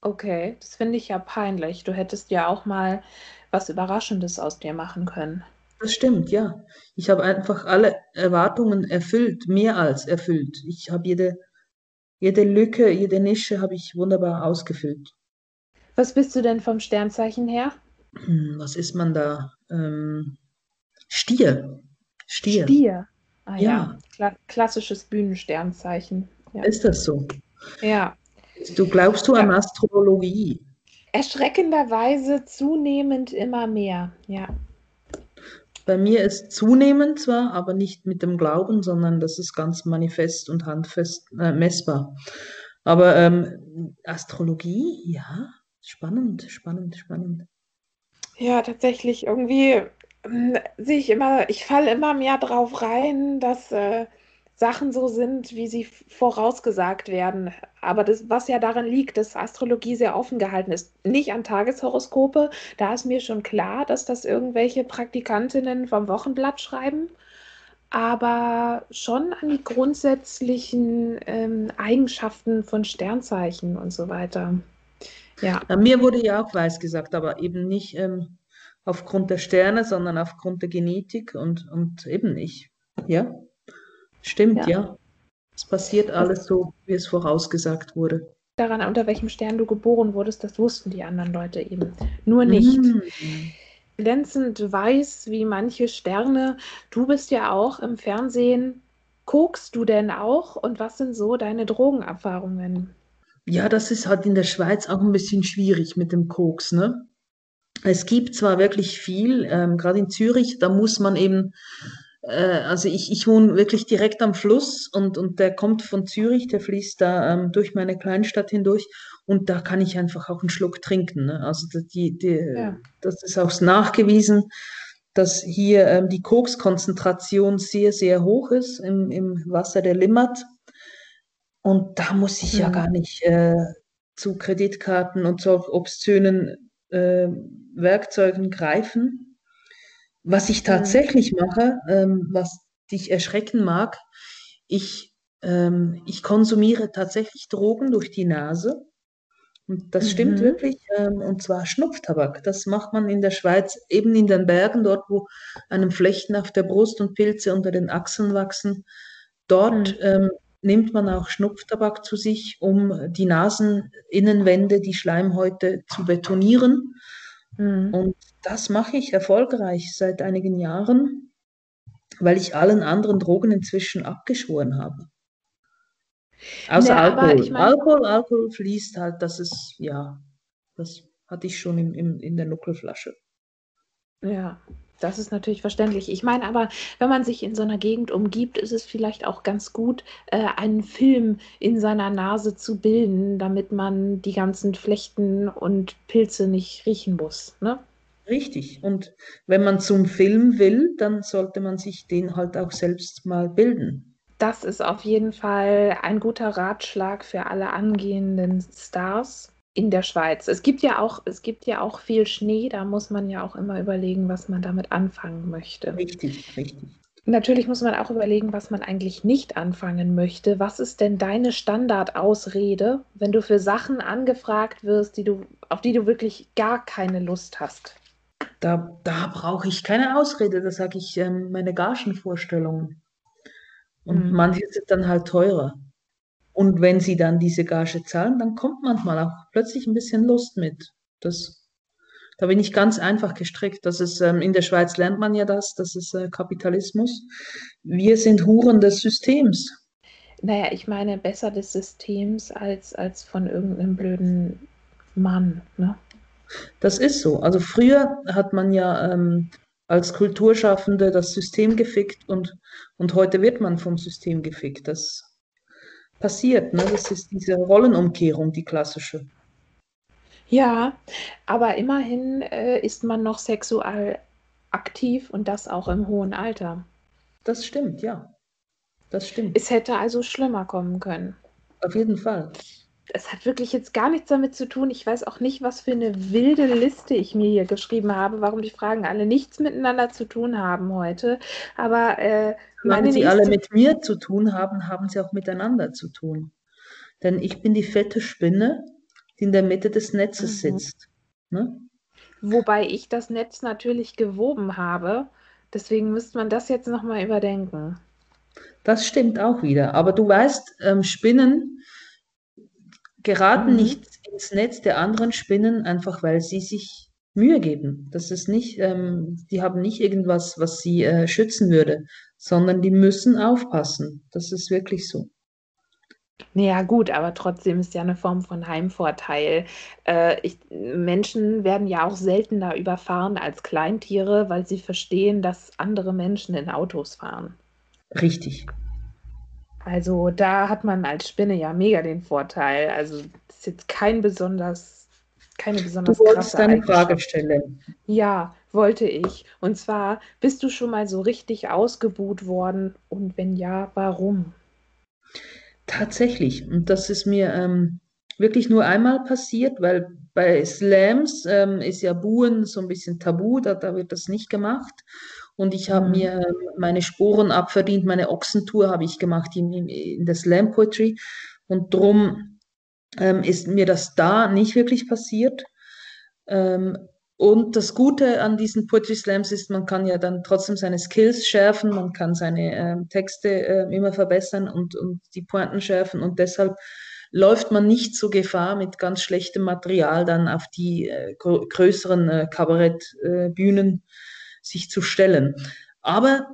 Okay, das finde ich ja peinlich. Du hättest ja auch mal was Überraschendes aus dir machen können. Das stimmt, ja. Ich habe einfach alle Erwartungen erfüllt, mehr als erfüllt. Ich habe jede, jede Lücke, jede Nische habe ich wunderbar ausgefüllt. Was bist du denn vom Sternzeichen her? Hm, Was ist man da? Ähm, Stier. Stier. Stier. Ah ja, Ja, Kla klassisches Bühnensternzeichen. Ja. ist das so? Ja. Du glaubst du an Ja. Astrologie? Erschreckenderweise zunehmend immer mehr. Ja. Bei mir ist zunehmend zwar, aber nicht mit dem Glauben, sondern das ist ganz manifest und handfest äh, messbar. Aber ähm, Astrologie, ja, spannend, spannend, spannend. Ja, tatsächlich irgendwie ähm, sehe ich immer, ich falle immer mehr drauf rein, dass äh, Sachen so sind, wie sie vorausgesagt werden. Aber das, was ja daran liegt, dass Astrologie sehr offen gehalten ist. Nicht an Tageshoroskope, da ist mir schon klar, dass das irgendwelche Praktikantinnen vom Wochenblatt schreiben, aber schon an die grundsätzlichen ähm, Eigenschaften von Sternzeichen und so weiter. Ja. Mir wurde ja auch weiß gesagt, aber eben nicht ähm, aufgrund der Sterne, sondern aufgrund der Genetik und, und eben nicht. Ja, stimmt, Ja. ja. Es passiert alles so, wie es vorausgesagt wurde. daran, unter welchem Stern du geboren wurdest, das wussten die anderen Leute eben. Nur nicht. Mm. Glänzend weiß wie manche Sterne. Du bist ja auch im Fernsehen. Kokst du denn auch? Und was sind so deine Drogenerfahrungen? Ja, das ist halt in der Schweiz auch ein bisschen schwierig mit dem Koks, ne? Es gibt zwar wirklich viel, ähm, gerade in Zürich, da muss man eben, äh, also ich, ich wohne wirklich direkt am Fluss und, und der kommt von Zürich, der fließt da ähm, durch meine Kleinstadt hindurch und da kann ich einfach auch einen Schluck trinken, ne? Also die, die, Ja. das ist auch nachgewiesen, dass hier ähm, die Kokskonzentration sehr, sehr hoch ist im, im Wasser der Limmat. Und da muss ich ja Mhm. gar nicht äh, zu Kreditkarten und so obszönen äh, Werkzeugen greifen. Was ich Mhm. tatsächlich mache, ähm, was dich erschrecken mag, ich, ähm, ich konsumiere tatsächlich Drogen durch die Nase. Und das stimmt Mhm. wirklich, ähm, und zwar Schnupftabak. Das macht man in der Schweiz, eben in den Bergen, dort, wo einem Flechten auf der Brust und Pilze unter den Achseln wachsen. Dort Mhm. ähm, nimmt man auch Schnupftabak zu sich, um die Naseninnenwände, die Schleimhäute zu betonieren. Mhm. Und das mache ich erfolgreich seit einigen Jahren, weil ich allen anderen Drogen inzwischen abgeschworen habe. Außer Ne, aber Alkohol. ich meine, Alkohol, Alkohol fließt halt, das ist, ja, das hatte ich schon im, im, in der Nuckelflasche. ja, das ist natürlich verständlich. Ich meine aber, wenn man sich in so einer Gegend umgibt, ist es vielleicht auch ganz gut, äh, einen Film in seiner Nase zu bilden, damit man die ganzen Flechten und Pilze nicht riechen muss, ne? Richtig. Und wenn man zum Film will, dann sollte man sich den halt auch selbst mal bilden. Das ist auf jeden Fall ein guter Ratschlag für alle angehenden Stars in der Schweiz. Es gibt ja auch, es gibt ja auch viel Schnee, da muss man ja auch immer überlegen, was man damit anfangen möchte. Richtig, richtig. Natürlich muss man auch überlegen, was man eigentlich nicht anfangen möchte. Was ist denn deine Standardausrede, wenn du für Sachen angefragt wirst, die du, auf die du wirklich gar keine Lust hast? Da, da brauche ich keine Ausrede, da sage ich ähm, meine Gagenvorstellungen. Und Mhm. manches ist dann halt teurer. Und wenn sie dann diese Gage zahlen, dann kommt manchmal auch plötzlich ein bisschen Lust mit. Das, da bin ich ganz einfach gestrickt. Das ist, ähm, in der Schweiz lernt man ja das, das ist äh, Kapitalismus. Wir sind Huren des Systems. Naja, ich meine, besser des Systems als, als von irgendeinem blöden Mann, ne? Das ist so. Also früher hat man ja ähm, als Kulturschaffende das System gefickt und, und heute wird man vom System gefickt. Das passiert, ne? Das ist diese Rollenumkehrung, die klassische. Ja, aber immerhin äh, ist man noch sexuell aktiv und das auch im hohen Alter. Das stimmt, ja. Das stimmt. Es hätte also schlimmer kommen können. Auf jeden Fall. Es hat wirklich jetzt gar nichts damit zu tun. Ich weiß auch nicht, was für eine wilde Liste ich mir hier geschrieben habe, warum die Fragen alle nichts miteinander zu tun haben heute. Aber äh, meine sie alle mit mir zu tun haben, haben sie auch miteinander zu tun. Denn ich bin die fette Spinne, die in der Mitte des Netzes Mhm. sitzt. Ne? Wobei ich das Netz natürlich gewoben habe. Deswegen müsste man das jetzt nochmal überdenken. Das stimmt auch wieder. Aber du weißt, ähm, Spinnen geraten Mhm. nicht ins Netz der anderen Spinnen, einfach weil sie sich Mühe geben. Das ist nicht, ähm, die haben nicht irgendwas, was sie äh, schützen würde, sondern die müssen aufpassen. Das ist wirklich so. Ja, gut, aber trotzdem ist ja eine Form von Heimvorteil. Äh, ich Menschen werden ja auch seltener überfahren als Kleintiere, weil sie verstehen, dass andere Menschen in Autos fahren. Richtig. Also, da hat man als Spinne ja mega den Vorteil. Also, das ist jetzt kein besonders keine Du besonders wolltest krasse eine Frage stellen. Ja, wollte ich. Und zwar, bist du schon mal so richtig ausgebuht worden? Und wenn ja, warum? Tatsächlich. Und das ist mir ähm, wirklich nur einmal passiert, weil bei Slams ähm, ist ja Buhen so ein bisschen tabu, da, da wird das nicht gemacht. Und ich habe Mhm. mir ähm, meine Sporen abverdient, meine Ochsentour habe ich gemacht in, in, in der Slam Poetry. Und drum ähm, ist mir das da nicht wirklich passiert. Ähm, und das Gute an diesen Poetry Slams ist, man kann ja dann trotzdem seine Skills schärfen, man kann seine ähm, Texte äh, immer verbessern und, und die Pointen schärfen und deshalb läuft man nicht so Gefahr, mit ganz schlechtem Material dann auf die äh, grö größeren äh, Kabarettbühnen sich zu stellen. Aber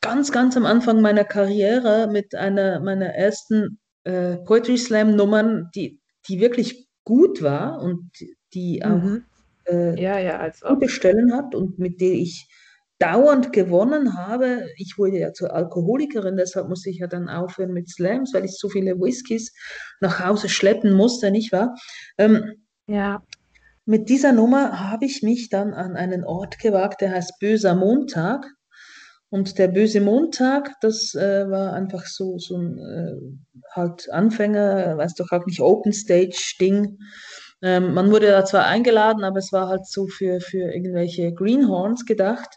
ganz, ganz am Anfang meiner Karriere mit einer meiner ersten äh, Poetry Slam Nummern, die, die wirklich gut war und die auch Mhm. äh, Ja, ja, gute Stellen hat und mit der ich dauernd gewonnen habe. Ich wurde ja zur Alkoholikerin, deshalb musste ich ja dann aufhören mit Slams, weil ich so viele Whiskys nach Hause schleppen musste, nicht wahr? Ähm, Ja. Mit dieser Nummer habe ich mich dann an einen Ort gewagt, der heißt Böser Montag. Und der böse Montag, das äh, war einfach so, so ein äh, halt Anfänger, weiß doch auch nicht, Open Stage Ding. Ähm, man wurde da zwar eingeladen, aber es war halt so für, für irgendwelche Greenhorns gedacht.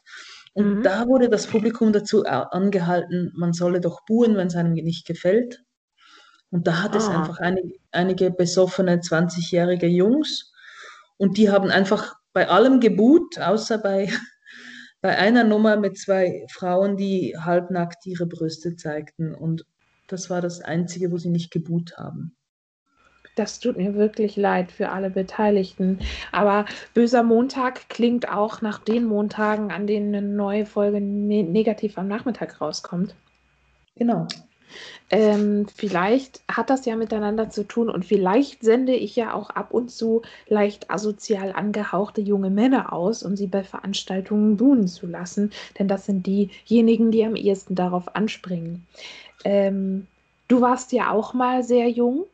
Und Mhm. da wurde das Publikum dazu angehalten, man solle doch buhen, wenn es einem nicht gefällt. Und da hat es Ah. einfach einige, einige besoffene 20-jährige Jungs und die haben einfach bei allem gebuht, außer bei, bei einer Nummer mit zwei Frauen, die halbnackt ihre Brüste zeigten. Und das war das Einzige, wo sie nicht gebuht haben. Das tut mir wirklich leid für alle Beteiligten. Aber Böser Montag klingt auch nach den Montagen, an denen eine neue Folge ne negativ am Nachmittag rauskommt. Genau. Ähm, vielleicht hat das ja miteinander zu tun und vielleicht sende ich ja auch ab und zu leicht asozial angehauchte junge Männer aus, um sie bei Veranstaltungen buhen zu lassen, denn das sind diejenigen, die am ehesten darauf anspringen. Ähm, du warst ja auch mal sehr jung.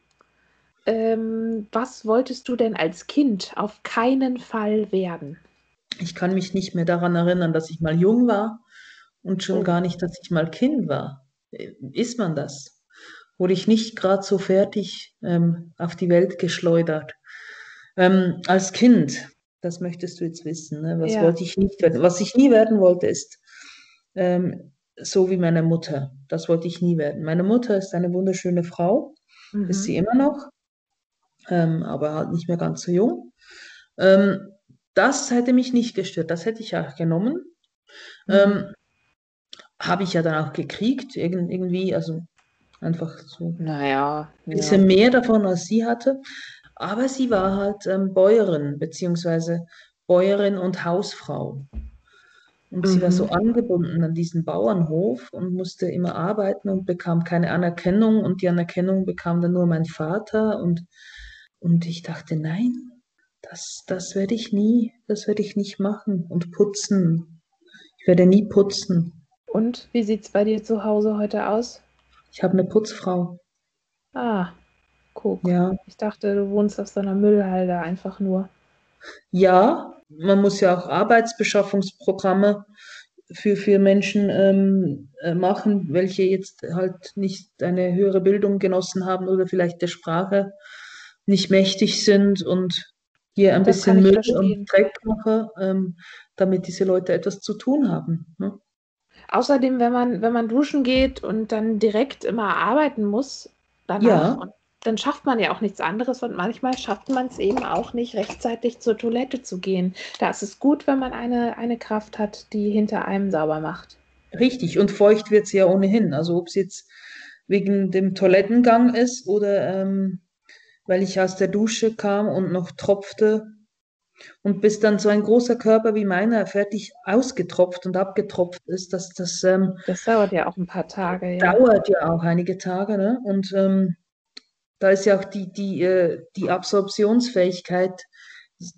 Ähm, was wolltest du denn als Kind auf keinen Fall werden? Ich kann mich nicht mehr daran erinnern, dass ich mal jung war und schon Oh. gar nicht, dass ich mal Kind war. Äh, Ist man das? Wurde ich nicht gerade so fertig ähm, auf die Welt geschleudert? Ähm, als Kind, das möchtest du jetzt wissen, ne? was Ja. wollte ich nicht werden? Was ich nie werden wollte, ist ähm, so wie meine Mutter. Das wollte ich nie werden. Meine Mutter ist eine wunderschöne Frau, ist Mhm. sie immer noch, ähm, aber halt nicht mehr ganz so jung. Ähm, das hätte mich nicht gestört, das hätte ich auch genommen. Mhm. Habe ich ja dann auch gekriegt, irgend, irgendwie, also einfach so Naja, ein ja. bisschen mehr davon, als sie hatte. Aber sie war halt ähm, Bäuerin, beziehungsweise Bäuerin und Hausfrau. Und sie war so Mhm. angebunden an diesen Bauernhof und musste immer arbeiten und bekam keine Anerkennung. Und die Anerkennung bekam dann nur mein Vater. Und, und ich dachte, nein, das, das werde ich nie, das werde ich nicht machen. Und putzen. Ich werde nie putzen. Und wie sieht's bei dir zu Hause heute aus? Ich habe eine Putzfrau. Ah, guck. Ja. Ich dachte, du wohnst auf so einer Müllhalde einfach nur. Ja, man muss ja auch Arbeitsbeschaffungsprogramme für, für Menschen ähm, äh, machen, welche jetzt halt nicht eine höhere Bildung genossen haben oder vielleicht der Sprache nicht mächtig sind und hier ein Das bisschen Müll verstehen. und Dreck mache, ähm, damit diese Leute etwas zu tun haben. Ne? Außerdem, wenn man, wenn man duschen geht und dann direkt immer arbeiten muss danach, Ja. dann schafft man ja auch nichts anderes und manchmal schafft man es eben auch nicht, rechtzeitig zur Toilette zu gehen. Da ist es gut, wenn man eine, eine Kraft hat, die hinter einem sauber macht. Richtig, und feucht wird sie ja ohnehin. Also ob es jetzt wegen dem Toilettengang ist oder ähm, weil ich aus der Dusche kam und noch tropfte, Und bis dann so ein großer Körper wie meiner fertig ausgetropft und abgetropft ist, das, das, ähm, Das dauert ja auch ein paar Tage, ja. dauert ja auch einige Tage. Ne? Und ähm, da ist ja auch die, die, äh, die Absorptionsfähigkeit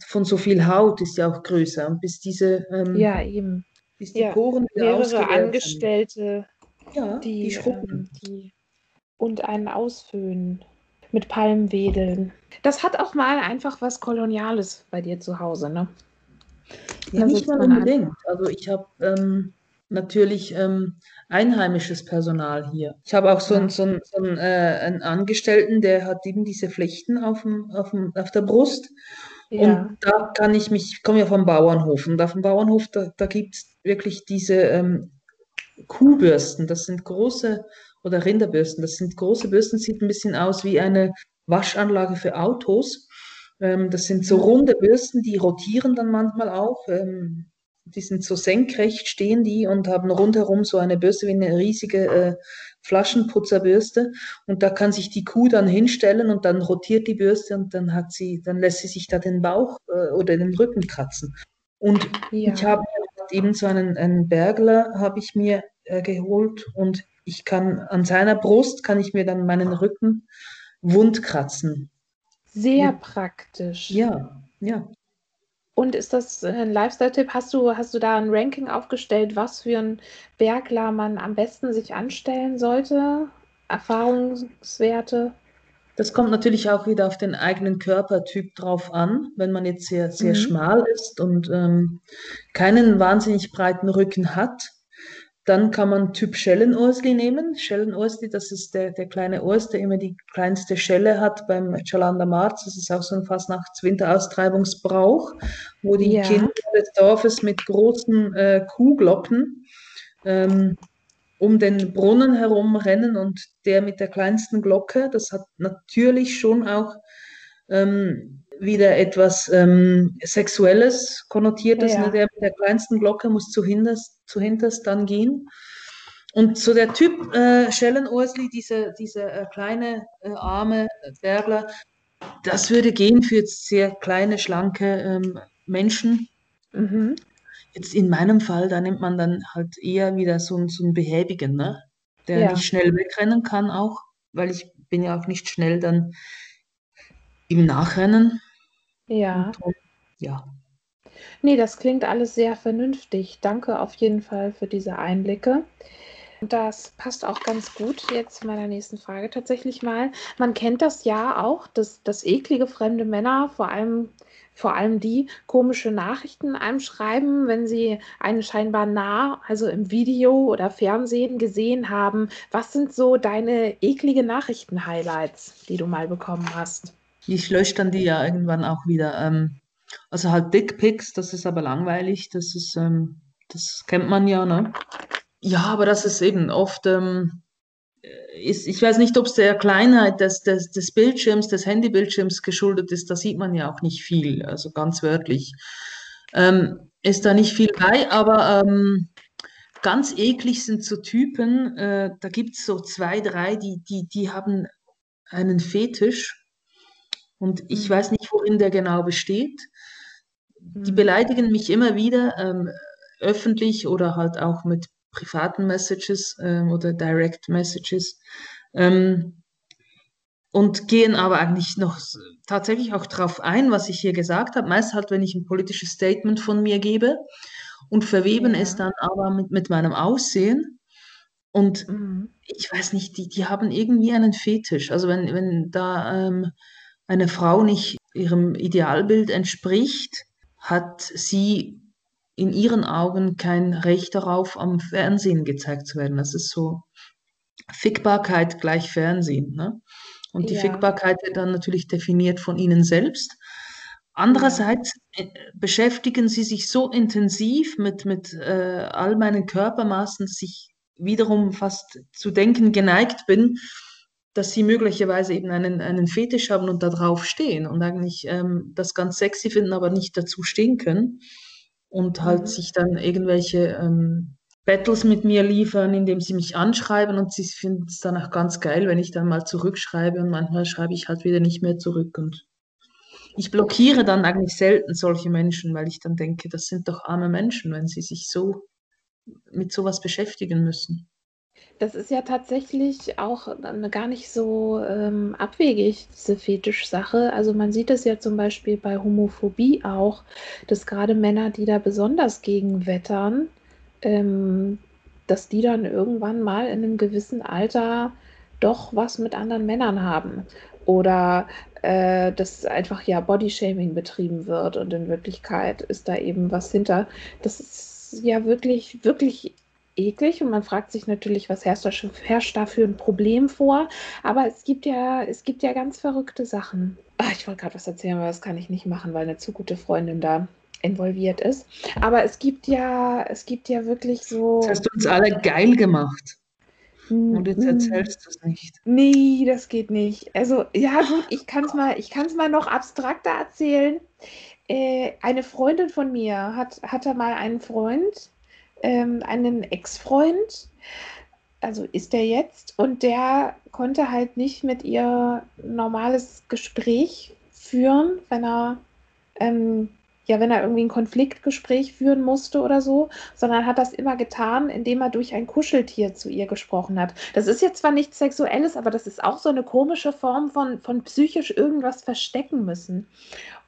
von so viel Haut ist ja auch größer. Und bis diese, ähm, Ja, eben. bis die Ja, Poren mehrere sind. Angestellte, Ja, die, die Schruppen. ähm, die und einen ausfüllen mit Palmwedeln. Das hat auch mal einfach was Koloniales bei dir zu Hause, ne? Ja, nicht mal unbedingt. Also ich habe ähm, natürlich ähm, einheimisches Personal hier. Ich habe auch so, Ja. einen, so, einen, so einen, äh, einen Angestellten, der hat eben diese Flechten auf, dem, auf, dem, auf der Brust. Ja, Und da kann ich mich, ich komme ja vom Bauernhof und auf dem Bauernhof, da, da gibt es wirklich diese ähm, Kuhbürsten, das sind große, oder Rinderbürsten, das sind große Bürsten, sieht ein bisschen aus wie eine Waschanlage für Autos. Ähm, das sind so runde Bürsten, die rotieren dann manchmal auch. Ähm, die sind so senkrecht, stehen die und haben rundherum so eine Bürste wie eine riesige äh, Flaschenputzerbürste. Und da kann sich die Kuh dann hinstellen und dann rotiert die Bürste und dann hat sie, dann lässt sie sich da den Bauch äh, oder den Rücken kratzen. Und ja. ich habe eben so einen, einen Bergler habe ich mir äh, geholt und ich kann an seiner Brust kann ich mir dann meinen Rücken wund kratzen. Sehr Mit- praktisch. Ja, ja. Und ist das ein Lifestyle-Tipp? Hast du, hast du da ein Ranking aufgestellt, was für ein Bergler man am besten sich anstellen sollte? Erfahrungswerte? Das kommt natürlich auch wieder auf den eigenen Körpertyp drauf an. Wenn man jetzt sehr, sehr Mhm. schmal ist und ähm, keinen wahnsinnig breiten Rücken hat, dann kann man Typ Schellenursli nehmen. Schellenursli, das ist der, der kleine Urs, der immer die kleinste Schelle hat beim Chalander Marz. Das ist auch so ein Fastnachts-Winteraustreibungsbrauch, wo die Ja. Kinder des Dorfes mit großen äh, Kuhglocken ähm, um den Brunnen herum rennen und der mit der kleinsten Glocke, das hat natürlich schon auch ähm, wieder etwas ähm, Sexuelles Konnotiertes. Ja. Ne? Der mit der kleinsten Glocke muss zu hinterst, zu hinterst dann gehen. Und so der Typ äh, Schellenursli, diese, diese äh, kleine, äh, arme Bergler, das würde gehen für sehr kleine, schlanke ähm, Menschen. Mhm. Jetzt in meinem Fall, da nimmt man dann halt eher wieder so, einen- so einen behäbigen, ne? Der Ja. nicht schnell wegrennen kann auch, weil ich bin ja auch nicht schnell dann im Nachrennen. Ja. Drum, ja. Nee, das klingt alles sehr vernünftig. Danke auf jeden Fall für diese Einblicke. Das passt auch ganz gut jetzt zu meiner nächsten Frage tatsächlich mal. Man kennt das ja auch, dass, dass eklige fremde Männer, vor allem, vor allem die, komische Nachrichten einem schreiben, wenn sie einen scheinbar nah, also im Video oder Fernsehen gesehen haben. Was sind so deine eklige Nachrichten-Highlights, die du mal bekommen hast? Ich lösche dann die ja irgendwann auch wieder. Ähm, also halt Dickpics, das ist aber langweilig, das ist, ähm, das kennt man ja, ne? Ja, aber das ist eben oft, ähm, ist, ich weiß nicht, ob es der Kleinheit des, des, des Bildschirms, des Handybildschirms geschuldet ist, da sieht man ja auch nicht viel, also ganz wörtlich. Ähm, ist da nicht viel bei, aber ähm, ganz eklig sind so Typen, äh, da gibt es so zwei, drei, die, die, die haben einen Fetisch und ich Mhm. weiß nicht, worin der genau besteht. Die Mhm. beleidigen mich immer wieder, ähm, öffentlich oder halt auch mit privaten Messages ähm, oder Direct Messages. Ähm, und gehen aber eigentlich noch tatsächlich auch darauf ein, was ich hier gesagt habe. Meist halt, wenn ich ein politisches Statement von mir gebe und verweben Ja. es dann aber mit, mit meinem Aussehen. Und Mhm. ich weiß nicht, die, die haben irgendwie einen Fetisch. Also wenn, wenn da ähm, eine Frau nicht ihrem Idealbild entspricht, hat sie in ihren Augen kein Recht darauf, am Fernsehen gezeigt zu werden. Das ist so Fickbarkeit gleich Fernsehen. Ne? Und die Ja. Fickbarkeit wird dann natürlich definiert von ihnen selbst. Andererseits äh, beschäftigen sie sich so intensiv mit, mit äh, all meinen Körpermaßen, dass ich wiederum fast zu denken geneigt bin, dass sie möglicherweise eben einen, einen Fetisch haben und da drauf stehen und eigentlich ähm, das ganz sexy finden, aber nicht dazu stehen können und halt Mhm. sich dann irgendwelche ähm, Battles mit mir liefern, indem sie mich anschreiben und sie finden es dann auch ganz geil, wenn ich dann mal zurückschreibe und manchmal schreibe ich halt wieder nicht mehr zurück und ich blockiere dann eigentlich selten solche Menschen, weil ich dann denke, das sind doch arme Menschen, wenn sie sich so mit sowas beschäftigen müssen. Das ist ja tatsächlich auch gar nicht so ähm, abwegig, diese Fetischsache. Also man sieht es ja zum Beispiel bei Homophobie auch, dass gerade Männer, die da besonders gegen wettern, ähm, dass die dann irgendwann mal in einem gewissen Alter doch was mit anderen Männern haben. Oder äh, dass einfach ja Bodyshaming betrieben wird und in Wirklichkeit ist da eben was hinter. Das ist ja wirklich, wirklich eklig und man fragt sich natürlich, was herrscht da, herrscht da für ein Problem vor. Aber es gibt ja, es gibt ja ganz verrückte Sachen. Ach, ich wollte gerade was erzählen, aber das kann ich nicht machen, weil eine zu gute Freundin da involviert ist. Aber es gibt ja, es gibt ja wirklich so. Das hast du uns alle geil gemacht. Und jetzt erzählst du es nicht. Nee, das geht nicht. Also, ja, gut, ich kann es mal, mal noch abstrakter erzählen. Äh, eine Freundin von mir hat, hatte mal einen Freund, ähm, einen Ex-Freund, also ist er jetzt, und der konnte halt nicht mit ihr normales Gespräch führen, wenn er ähm, ja, wenn er irgendwie ein Konfliktgespräch führen musste oder so, sondern hat das immer getan, indem er durch ein Kuscheltier zu ihr gesprochen hat. Das ist jetzt zwar nichts Sexuelles, aber das ist auch so eine komische Form von, von psychisch irgendwas verstecken müssen.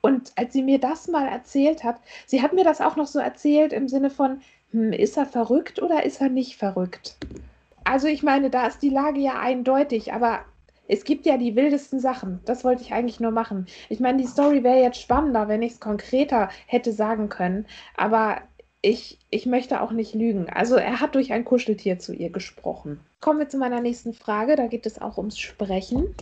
Und als sie mir das mal erzählt hat, sie hat mir das auch noch so erzählt im Sinne von, hm, ist er verrückt oder ist er nicht verrückt? Also ich meine, da ist die Lage ja eindeutig, aber es gibt ja die wildesten Sachen. Das wollte ich eigentlich nur machen. Ich meine, die Story wäre jetzt spannender, wenn ich es konkreter hätte sagen können, aber ich, ich möchte auch nicht lügen. Also er hat durch ein Kuscheltier zu ihr gesprochen. Kommen wir zu meiner nächsten Frage, da geht es auch ums Sprechen.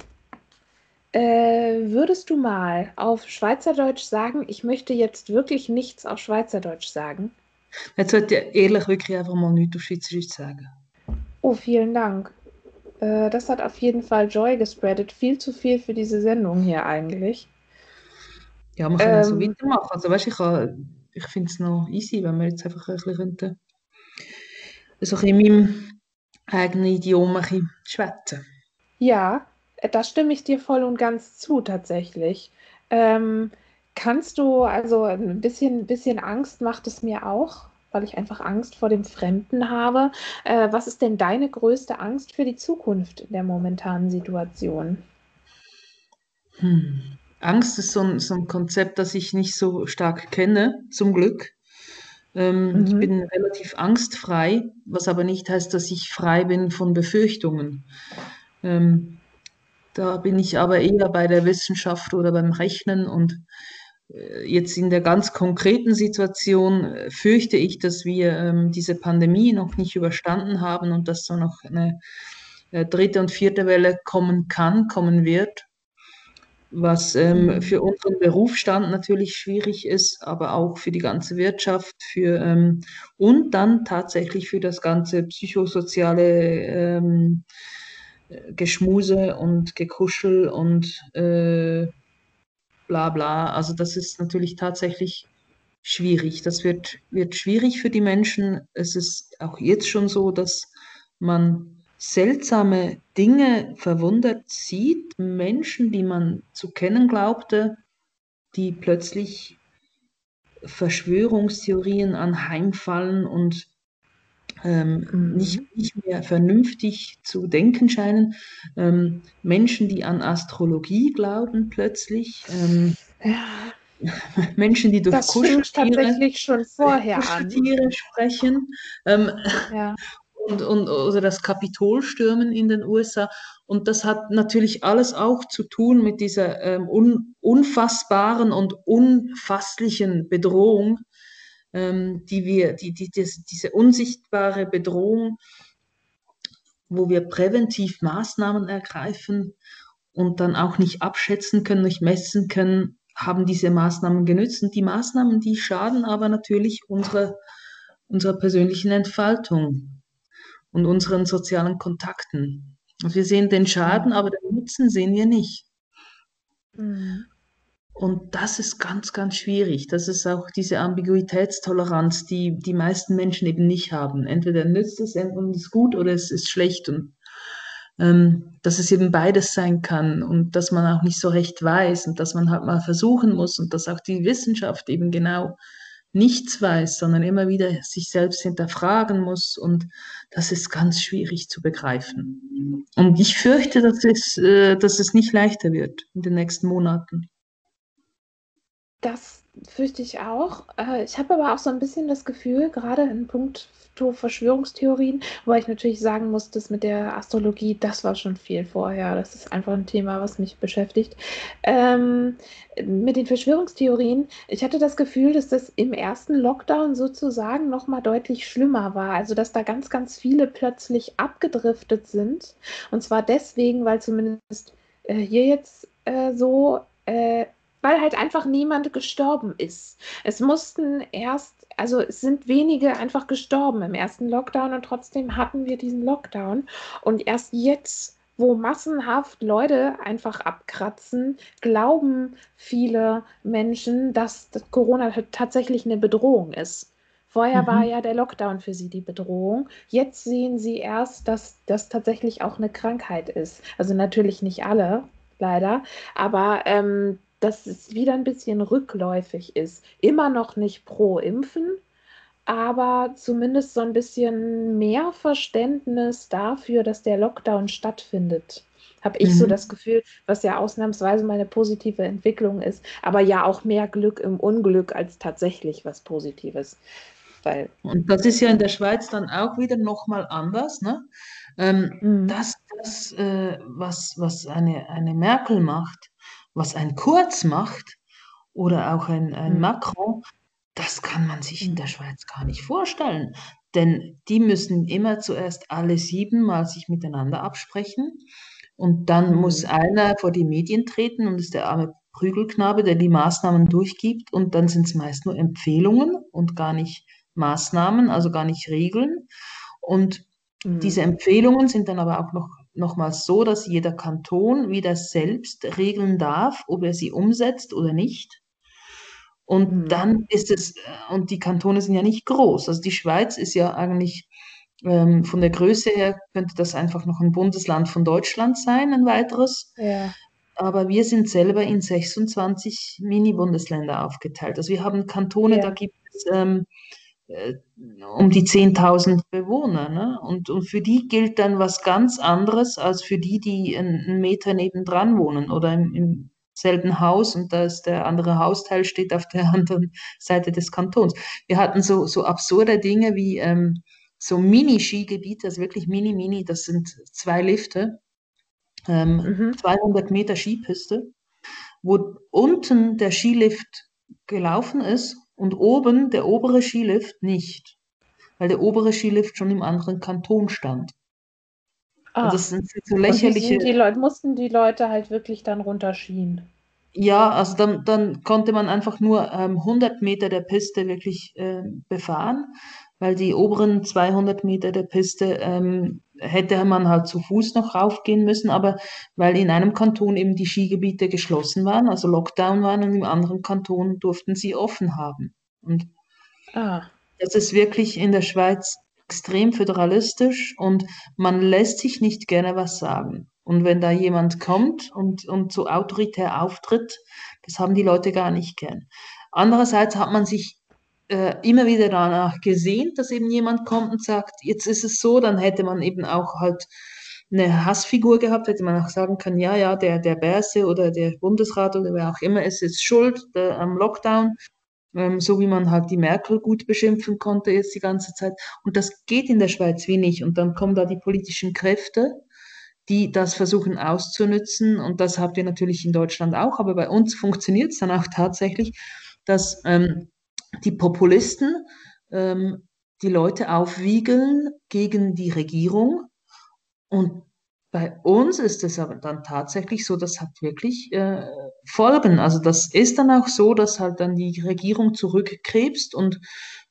Äh, würdest du mal auf Schweizerdeutsch sagen, ich möchte jetzt wirklich nichts auf Schweizerdeutsch sagen? Jetzt sollte ich ehrlich wirklich einfach mal nichts auf Schweizerdeutsch sagen. Oh, vielen Dank. Äh, das hat auf jeden Fall Joy gespreadet. Viel zu viel für diese Sendung hier eigentlich. Ja, man kann ähm, so weitermachen. Also weißt, ich, ich finde es noch easy, wenn wir jetzt einfach ein bisschen könnten, so in meinem eigenen Idiom ein bisschen schwätzen. Ja, da stimme ich dir voll und ganz zu, tatsächlich. Ähm, kannst du, also ein bisschen, bisschen Angst macht es mir auch, weil ich einfach Angst vor dem Fremden habe. Äh, was ist denn deine größte Angst für die Zukunft in der momentanen Situation? Hm. Angst ist so ein, so ein Konzept, das ich nicht so stark kenne, zum Glück. Ähm, mhm. Ich bin relativ angstfrei, was aber nicht heißt, dass ich frei bin von Befürchtungen. Ähm, da bin ich aber eher bei der Wissenschaft oder beim Rechnen und jetzt in der ganz konkreten Situation äh, fürchte ich, dass wir ähm, diese Pandemie noch nicht überstanden haben und dass so noch eine äh, dritte und vierte Welle kommen kann, kommen wird, was ähm, für unseren Berufsstand natürlich schwierig ist, aber auch für die ganze Wirtschaft, für ähm, und dann tatsächlich für das ganze psychosoziale ähm, Geschmuse und Gekuschel und äh, bla bla. Also das ist natürlich tatsächlich schwierig. Das wird, wird schwierig für die Menschen. Es ist auch jetzt schon so, dass man seltsame Dinge verwundert sieht. Menschen, die man zu kennen glaubte, die plötzlich Verschwörungstheorien anheimfallen und ähm, mhm. nicht, nicht mehr vernünftig zu denken scheinen. Ähm, Menschen, die an Astrologie glauben plötzlich. Ähm, ja. Menschen, die durch das tatsächlich schon vorher Kuscheltiere an. sprechen. Ähm, ja. Und, und, oder das Kapitolstürmen in den USA. Und das hat natürlich alles auch zu tun mit dieser ähm, un, unfassbaren und unfasslichen Bedrohung, die wir, die, die, das, diese unsichtbare Bedrohung, wo wir präventiv Maßnahmen ergreifen und dann auch nicht abschätzen können, nicht messen können, haben diese Maßnahmen genützt. Und die Maßnahmen, die schaden aber natürlich unserer, unserer persönlichen Entfaltung und unseren sozialen Kontakten. Also wir sehen den Schaden, aber den Nutzen sehen wir nicht. Mhm. Und das ist ganz, ganz schwierig. Das ist auch diese Ambiguitätstoleranz, die die meisten Menschen eben nicht haben. Entweder nützt es und ist gut oder es ist schlecht. Und ähm, dass es eben beides sein kann und dass man auch nicht so recht weiß und dass man halt mal versuchen muss und dass auch die Wissenschaft eben genau nichts weiß, sondern immer wieder sich selbst hinterfragen muss und das ist ganz schwierig zu begreifen. Und ich fürchte, dass es, äh, dass es nicht leichter wird in den nächsten Monaten. Das fürchte ich auch. Äh, ich habe aber auch so ein bisschen das Gefühl, gerade in puncto Verschwörungstheorien, wobei ich natürlich sagen muss, das mit der Astrologie, das war schon viel vorher. Das ist einfach ein Thema, was mich beschäftigt. Ähm, mit den Verschwörungstheorien, ich hatte das Gefühl, dass das im ersten Lockdown sozusagen noch mal deutlich schlimmer war. Also, dass da ganz, ganz viele plötzlich abgedriftet sind. Und zwar deswegen, weil zumindest äh, hier jetzt äh, so äh, weil halt einfach niemand gestorben ist. Es mussten erst, also es sind wenige einfach gestorben im ersten Lockdown und trotzdem hatten wir diesen Lockdown. Und erst jetzt, wo massenhaft Leute einfach abkratzen, glauben viele Menschen, dass Corona tatsächlich eine Bedrohung ist. Vorher mhm. war ja der Lockdown für sie die Bedrohung. Jetzt sehen sie erst, dass das tatsächlich auch eine Krankheit ist. Also natürlich nicht alle, leider, aber ähm, dass es wieder ein bisschen rückläufig ist. Immer noch nicht pro Impfen, aber zumindest so ein bisschen mehr Verständnis dafür, dass der Lockdown stattfindet. Habe ich mhm. so das Gefühl, was ja ausnahmsweise mal eine positive Entwicklung ist, aber ja auch mehr Glück im Unglück als tatsächlich was Positives. Weil Und das ist ja in der Schweiz dann auch wieder nochmal anders. Ne? Ähm, mhm. Das, das äh, was, was eine, eine Merkel macht, was ein Kurz macht oder auch ein, ein mhm. Macron, das kann man sich in der Schweiz gar nicht vorstellen. Denn die müssen immer zuerst alle sieben Mal sich miteinander absprechen. Und dann mhm. muss einer vor die Medien treten und ist der arme Prügelknabe, der die Maßnahmen durchgibt. Und dann sind es meist nur Empfehlungen und gar nicht Maßnahmen, also gar nicht Regeln. Und mhm. diese Empfehlungen sind dann aber auch noch nochmals so, dass jeder Kanton wieder selbst regeln darf, ob er sie umsetzt oder nicht. Und mhm. dann ist es, äh, und die Kantone sind ja nicht groß. Also die Schweiz ist ja eigentlich ähm, von der Größe her, könnte das einfach noch ein Bundesland von Deutschland sein, ein weiteres. Ja. Aber wir sind selber in 26 Mini-Bundesländer aufgeteilt. Also wir haben Kantone, ja. da gibt es ähm, äh, um die 10.000 Bewohner. Ne? Und, und für die gilt dann was ganz anderes als für die, die einen Meter nebendran wohnen oder im, im selben Haus und das der andere Hausteil steht auf der anderen Seite des Kantons. Wir hatten so, so absurde Dinge wie ähm, so Mini-Skigebiete, also wirklich Mini-Mini, das sind zwei Lifte, ähm, mhm. 200 Meter Skipiste, wo unten der Skilift gelaufen ist und oben der obere Skilift nicht, weil der obere Skilift schon im anderen Kanton stand. Ah. Und das sind so lächerliche. Die, Leute, mussten die Leute halt wirklich dann runterskien. Ja, also dann, dann konnte man einfach nur ähm, 100 Meter der Piste wirklich äh, befahren, weil die oberen 200 Meter der Piste ähm, hätte man halt zu Fuß noch raufgehen müssen, aber weil in einem Kanton eben die Skigebiete geschlossen waren, also Lockdown waren und im anderen Kanton durften sie offen haben. Und ah. das ist wirklich in der Schweiz extrem föderalistisch und man lässt sich nicht gerne was sagen. Und wenn da jemand kommt und, und so autoritär auftritt, das haben die Leute gar nicht gern. Andererseits hat man sich äh, immer wieder danach gesehen, dass eben jemand kommt und sagt, jetzt ist es so, dann hätte man eben auch halt eine Hassfigur gehabt, hätte man auch sagen können, ja, ja, der, der Berse oder der Bundesrat oder wer auch immer ist jetzt schuld der, am Lockdown, ähm, so wie man halt die Merkel gut beschimpfen konnte jetzt die ganze Zeit. Und das geht in der Schweiz wenig. Und dann kommen da die politischen Kräfte, die das versuchen auszunützen. Und das habt ihr natürlich in Deutschland auch, aber bei uns funktioniert es dann auch tatsächlich, dass ähm, die Populisten ähm, die Leute aufwiegeln gegen die Regierung. Und bei uns ist es aber dann tatsächlich so, das hat wirklich äh, Folgen. Also das ist dann auch so, dass halt dann die Regierung zurückkrebst und,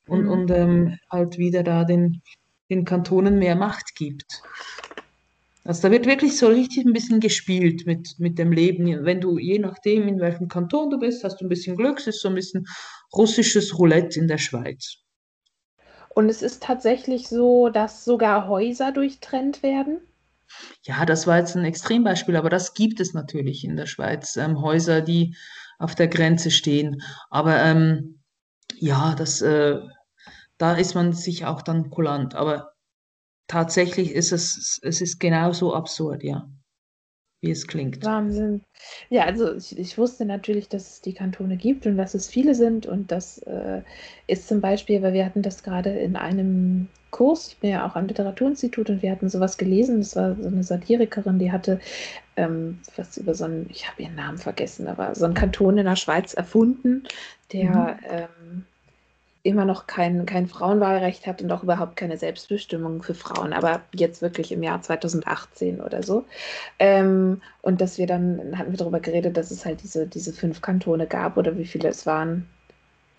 und, mhm. und ähm, halt wieder da den, den Kantonen mehr Macht gibt. Also da wird wirklich so richtig ein bisschen gespielt mit, mit dem Leben. Wenn du, je nachdem, in welchem Kanton du bist, hast du ein bisschen Glück. Es ist so ein bisschen russisches Roulette in der Schweiz. Und es ist tatsächlich so, dass sogar Häuser durchtrennt werden? Ja, das war jetzt ein Extrembeispiel, aber das gibt es natürlich in der Schweiz. Ähm, Häuser, die auf der Grenze stehen. Aber ähm, ja, das, äh, da ist man sich auch dann kulant. Aber tatsächlich ist es, es ist genauso absurd, ja, wie es klingt. Wahnsinn. Ja, also ich, ich wusste natürlich, dass es die Kantone gibt und dass es viele sind. Und das äh, ist zum Beispiel, weil wir hatten das gerade in einem Kurs, ich bin ja auch am Literaturinstitut und wir hatten sowas gelesen, das war so eine Satirikerin, die hatte ähm, was über so einen, ich habe ihren Namen vergessen, aber so einen Kanton in der Schweiz erfunden, der mhm. ähm, immer noch kein, kein Frauenwahlrecht hat und auch überhaupt keine Selbstbestimmung für Frauen, aber jetzt wirklich im Jahr 2018 oder so. Ähm, und dass wir dann, hatten wir darüber geredet, dass es halt diese, diese fünf Kantone gab oder wie viele es waren,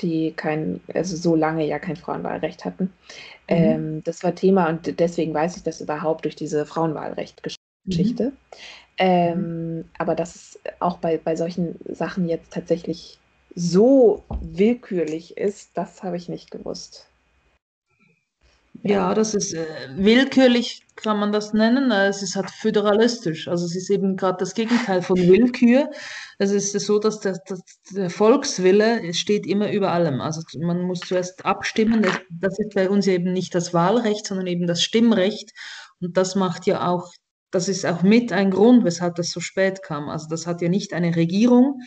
die kein, also so lange ja kein Frauenwahlrecht hatten. Mhm. Ähm, das war Thema und deswegen weiß ich das überhaupt durch diese Frauenwahlrecht-Geschichte. Mhm. Ähm, mhm. aber dass es auch bei, bei solchen Sachen jetzt tatsächlich so willkürlich ist, das habe ich nicht gewusst. Ja, das ist äh, willkürlich, kann man das nennen. Äh, es ist halt föderalistisch. Also es ist eben gerade das Gegenteil von Willkür. Es ist so, dass der, dass der Volkswille steht immer über allem. Also man muss zuerst abstimmen. Das ist bei uns eben nicht das Wahlrecht, sondern eben das Stimmrecht. Und das macht ja auch, das ist auch mit ein Grund, weshalb das so spät kam. Also das hat ja nicht eine Regierung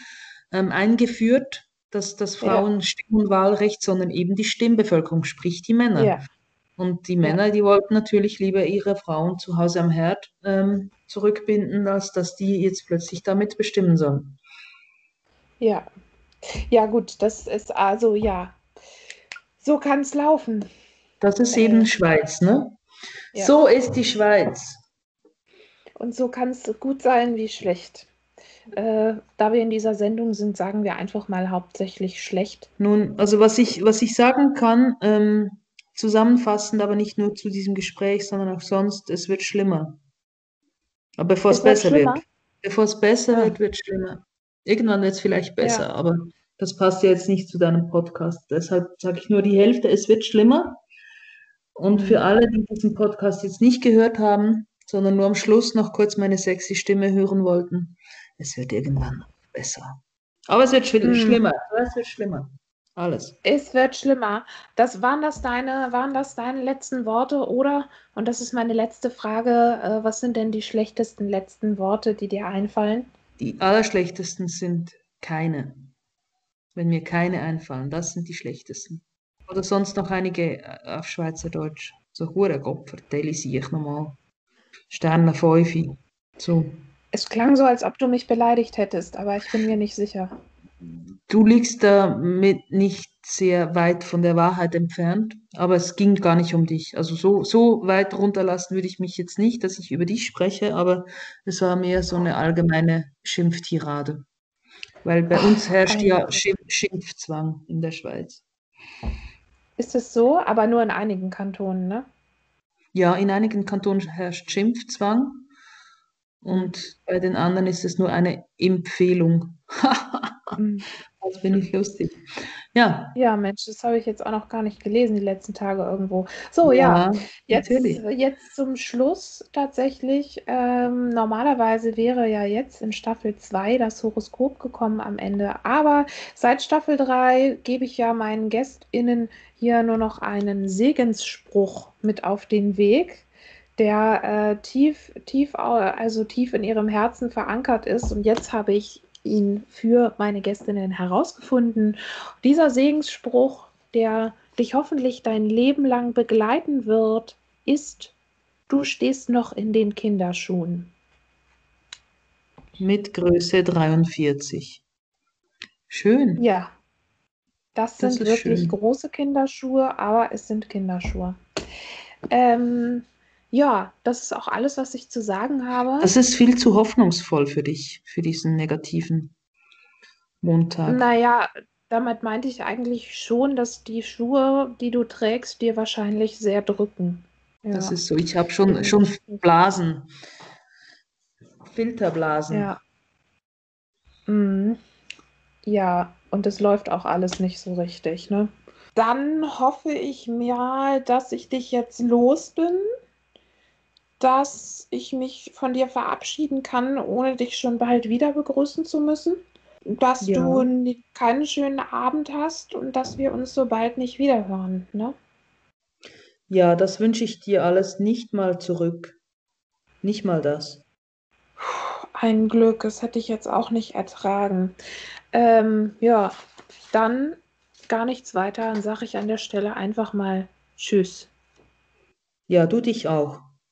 ähm, eingeführt, dass das Frauen ja. Stimm- und Wahlrecht, sondern eben die Stimmbevölkerung, sprich die Männer. Ja. Und die Männer, die wollten natürlich lieber ihre Frauen zu Hause am Herd ähm, zurückbinden, als dass die jetzt plötzlich damit bestimmen sollen. Ja. Ja, gut, das ist also, ja. So kann es laufen. Das ist eben äh, Schweiz, ne? Ja. So ist die Schweiz. Und so kann es gut sein wie schlecht. Äh, da wir in dieser Sendung sind, sagen wir einfach mal hauptsächlich schlecht. Nun, also was ich, was ich sagen kann, ähm, zusammenfassend, aber nicht nur zu diesem Gespräch, sondern auch sonst, es wird schlimmer. Aber bevor es, es besser wird, wird, bevor es besser ja. wird, wird schlimmer. Irgendwann wird es vielleicht besser, ja. aber das passt ja jetzt nicht zu deinem Podcast. Deshalb sage ich nur die Hälfte, es wird schlimmer. Und für mhm. alle, die diesen Podcast jetzt nicht gehört haben, sondern nur am Schluss noch kurz meine sexy Stimme hören wollten, es wird irgendwann besser. Aber es wird mhm. schlimmer. Es wird schlimmer. Alles. Es wird schlimmer. Das waren das deine, waren das deine letzten Worte, oder? Und das ist meine letzte Frage. Äh, was sind denn die schlechtesten letzten Worte, die dir einfallen? Die allerschlechtesten sind keine. Wenn mir keine einfallen, das sind die schlechtesten. Oder sonst noch einige äh, auf Schweizerdeutsch. So hure Gott, vertelle ich nochmal. Sterne 5. So. Es klang so, als ob du mich beleidigt hättest, aber ich bin mir nicht sicher du liegst damit nicht sehr weit von der Wahrheit entfernt, aber es ging gar nicht um dich. Also so, so weit runterlassen würde ich mich jetzt nicht, dass ich über dich spreche, aber es war mehr so eine allgemeine Schimpftirade. Weil bei uns herrscht ja Schimpf, Schimpfzwang in der Schweiz. Ist es so, aber nur in einigen Kantonen, ne? Ja, in einigen Kantonen herrscht Schimpfzwang und bei den anderen ist es nur eine Empfehlung. Mhm. Das finde ich lustig. Ja. Ja, Mensch, das habe ich jetzt auch noch gar nicht gelesen, die letzten Tage irgendwo. So, ja, ja jetzt, jetzt zum Schluss tatsächlich. Ähm, normalerweise wäre ja jetzt in Staffel 2 das Horoskop gekommen am Ende. Aber seit Staffel 3 gebe ich ja meinen GästInnen hier nur noch einen Segensspruch mit auf den Weg der äh, tief, tief, also tief in ihrem Herzen verankert ist. Und jetzt habe ich ihn für meine Gästinnen herausgefunden. Dieser Segensspruch, der dich hoffentlich dein Leben lang begleiten wird, ist, du stehst noch in den Kinderschuhen. Mit Größe 43. Schön. Ja, das, das sind wirklich schön. große Kinderschuhe, aber es sind Kinderschuhe. Ähm, ja, das ist auch alles, was ich zu sagen habe. Das ist viel zu hoffnungsvoll für dich, für diesen negativen Montag. Naja, damit meinte ich eigentlich schon, dass die Schuhe, die du trägst, dir wahrscheinlich sehr drücken. Ja. Das ist so. Ich habe schon, schon Blasen. Filterblasen. Ja. Mhm. Ja, und es läuft auch alles nicht so richtig, ne? Dann hoffe ich mal, dass ich dich jetzt los bin dass ich mich von dir verabschieden kann, ohne dich schon bald wieder begrüßen zu müssen? Dass Ja. du keinen schönen Abend hast und dass wir uns so bald nicht wiederhören, ne? Ja, das wünsche ich dir alles nicht mal zurück. Nicht mal das. Ein Glück, das hätte ich jetzt auch nicht ertragen. Ähm, ja, dann gar nichts weiter, dann sage ich an der Stelle einfach mal Tschüss. Ja, du dich auch.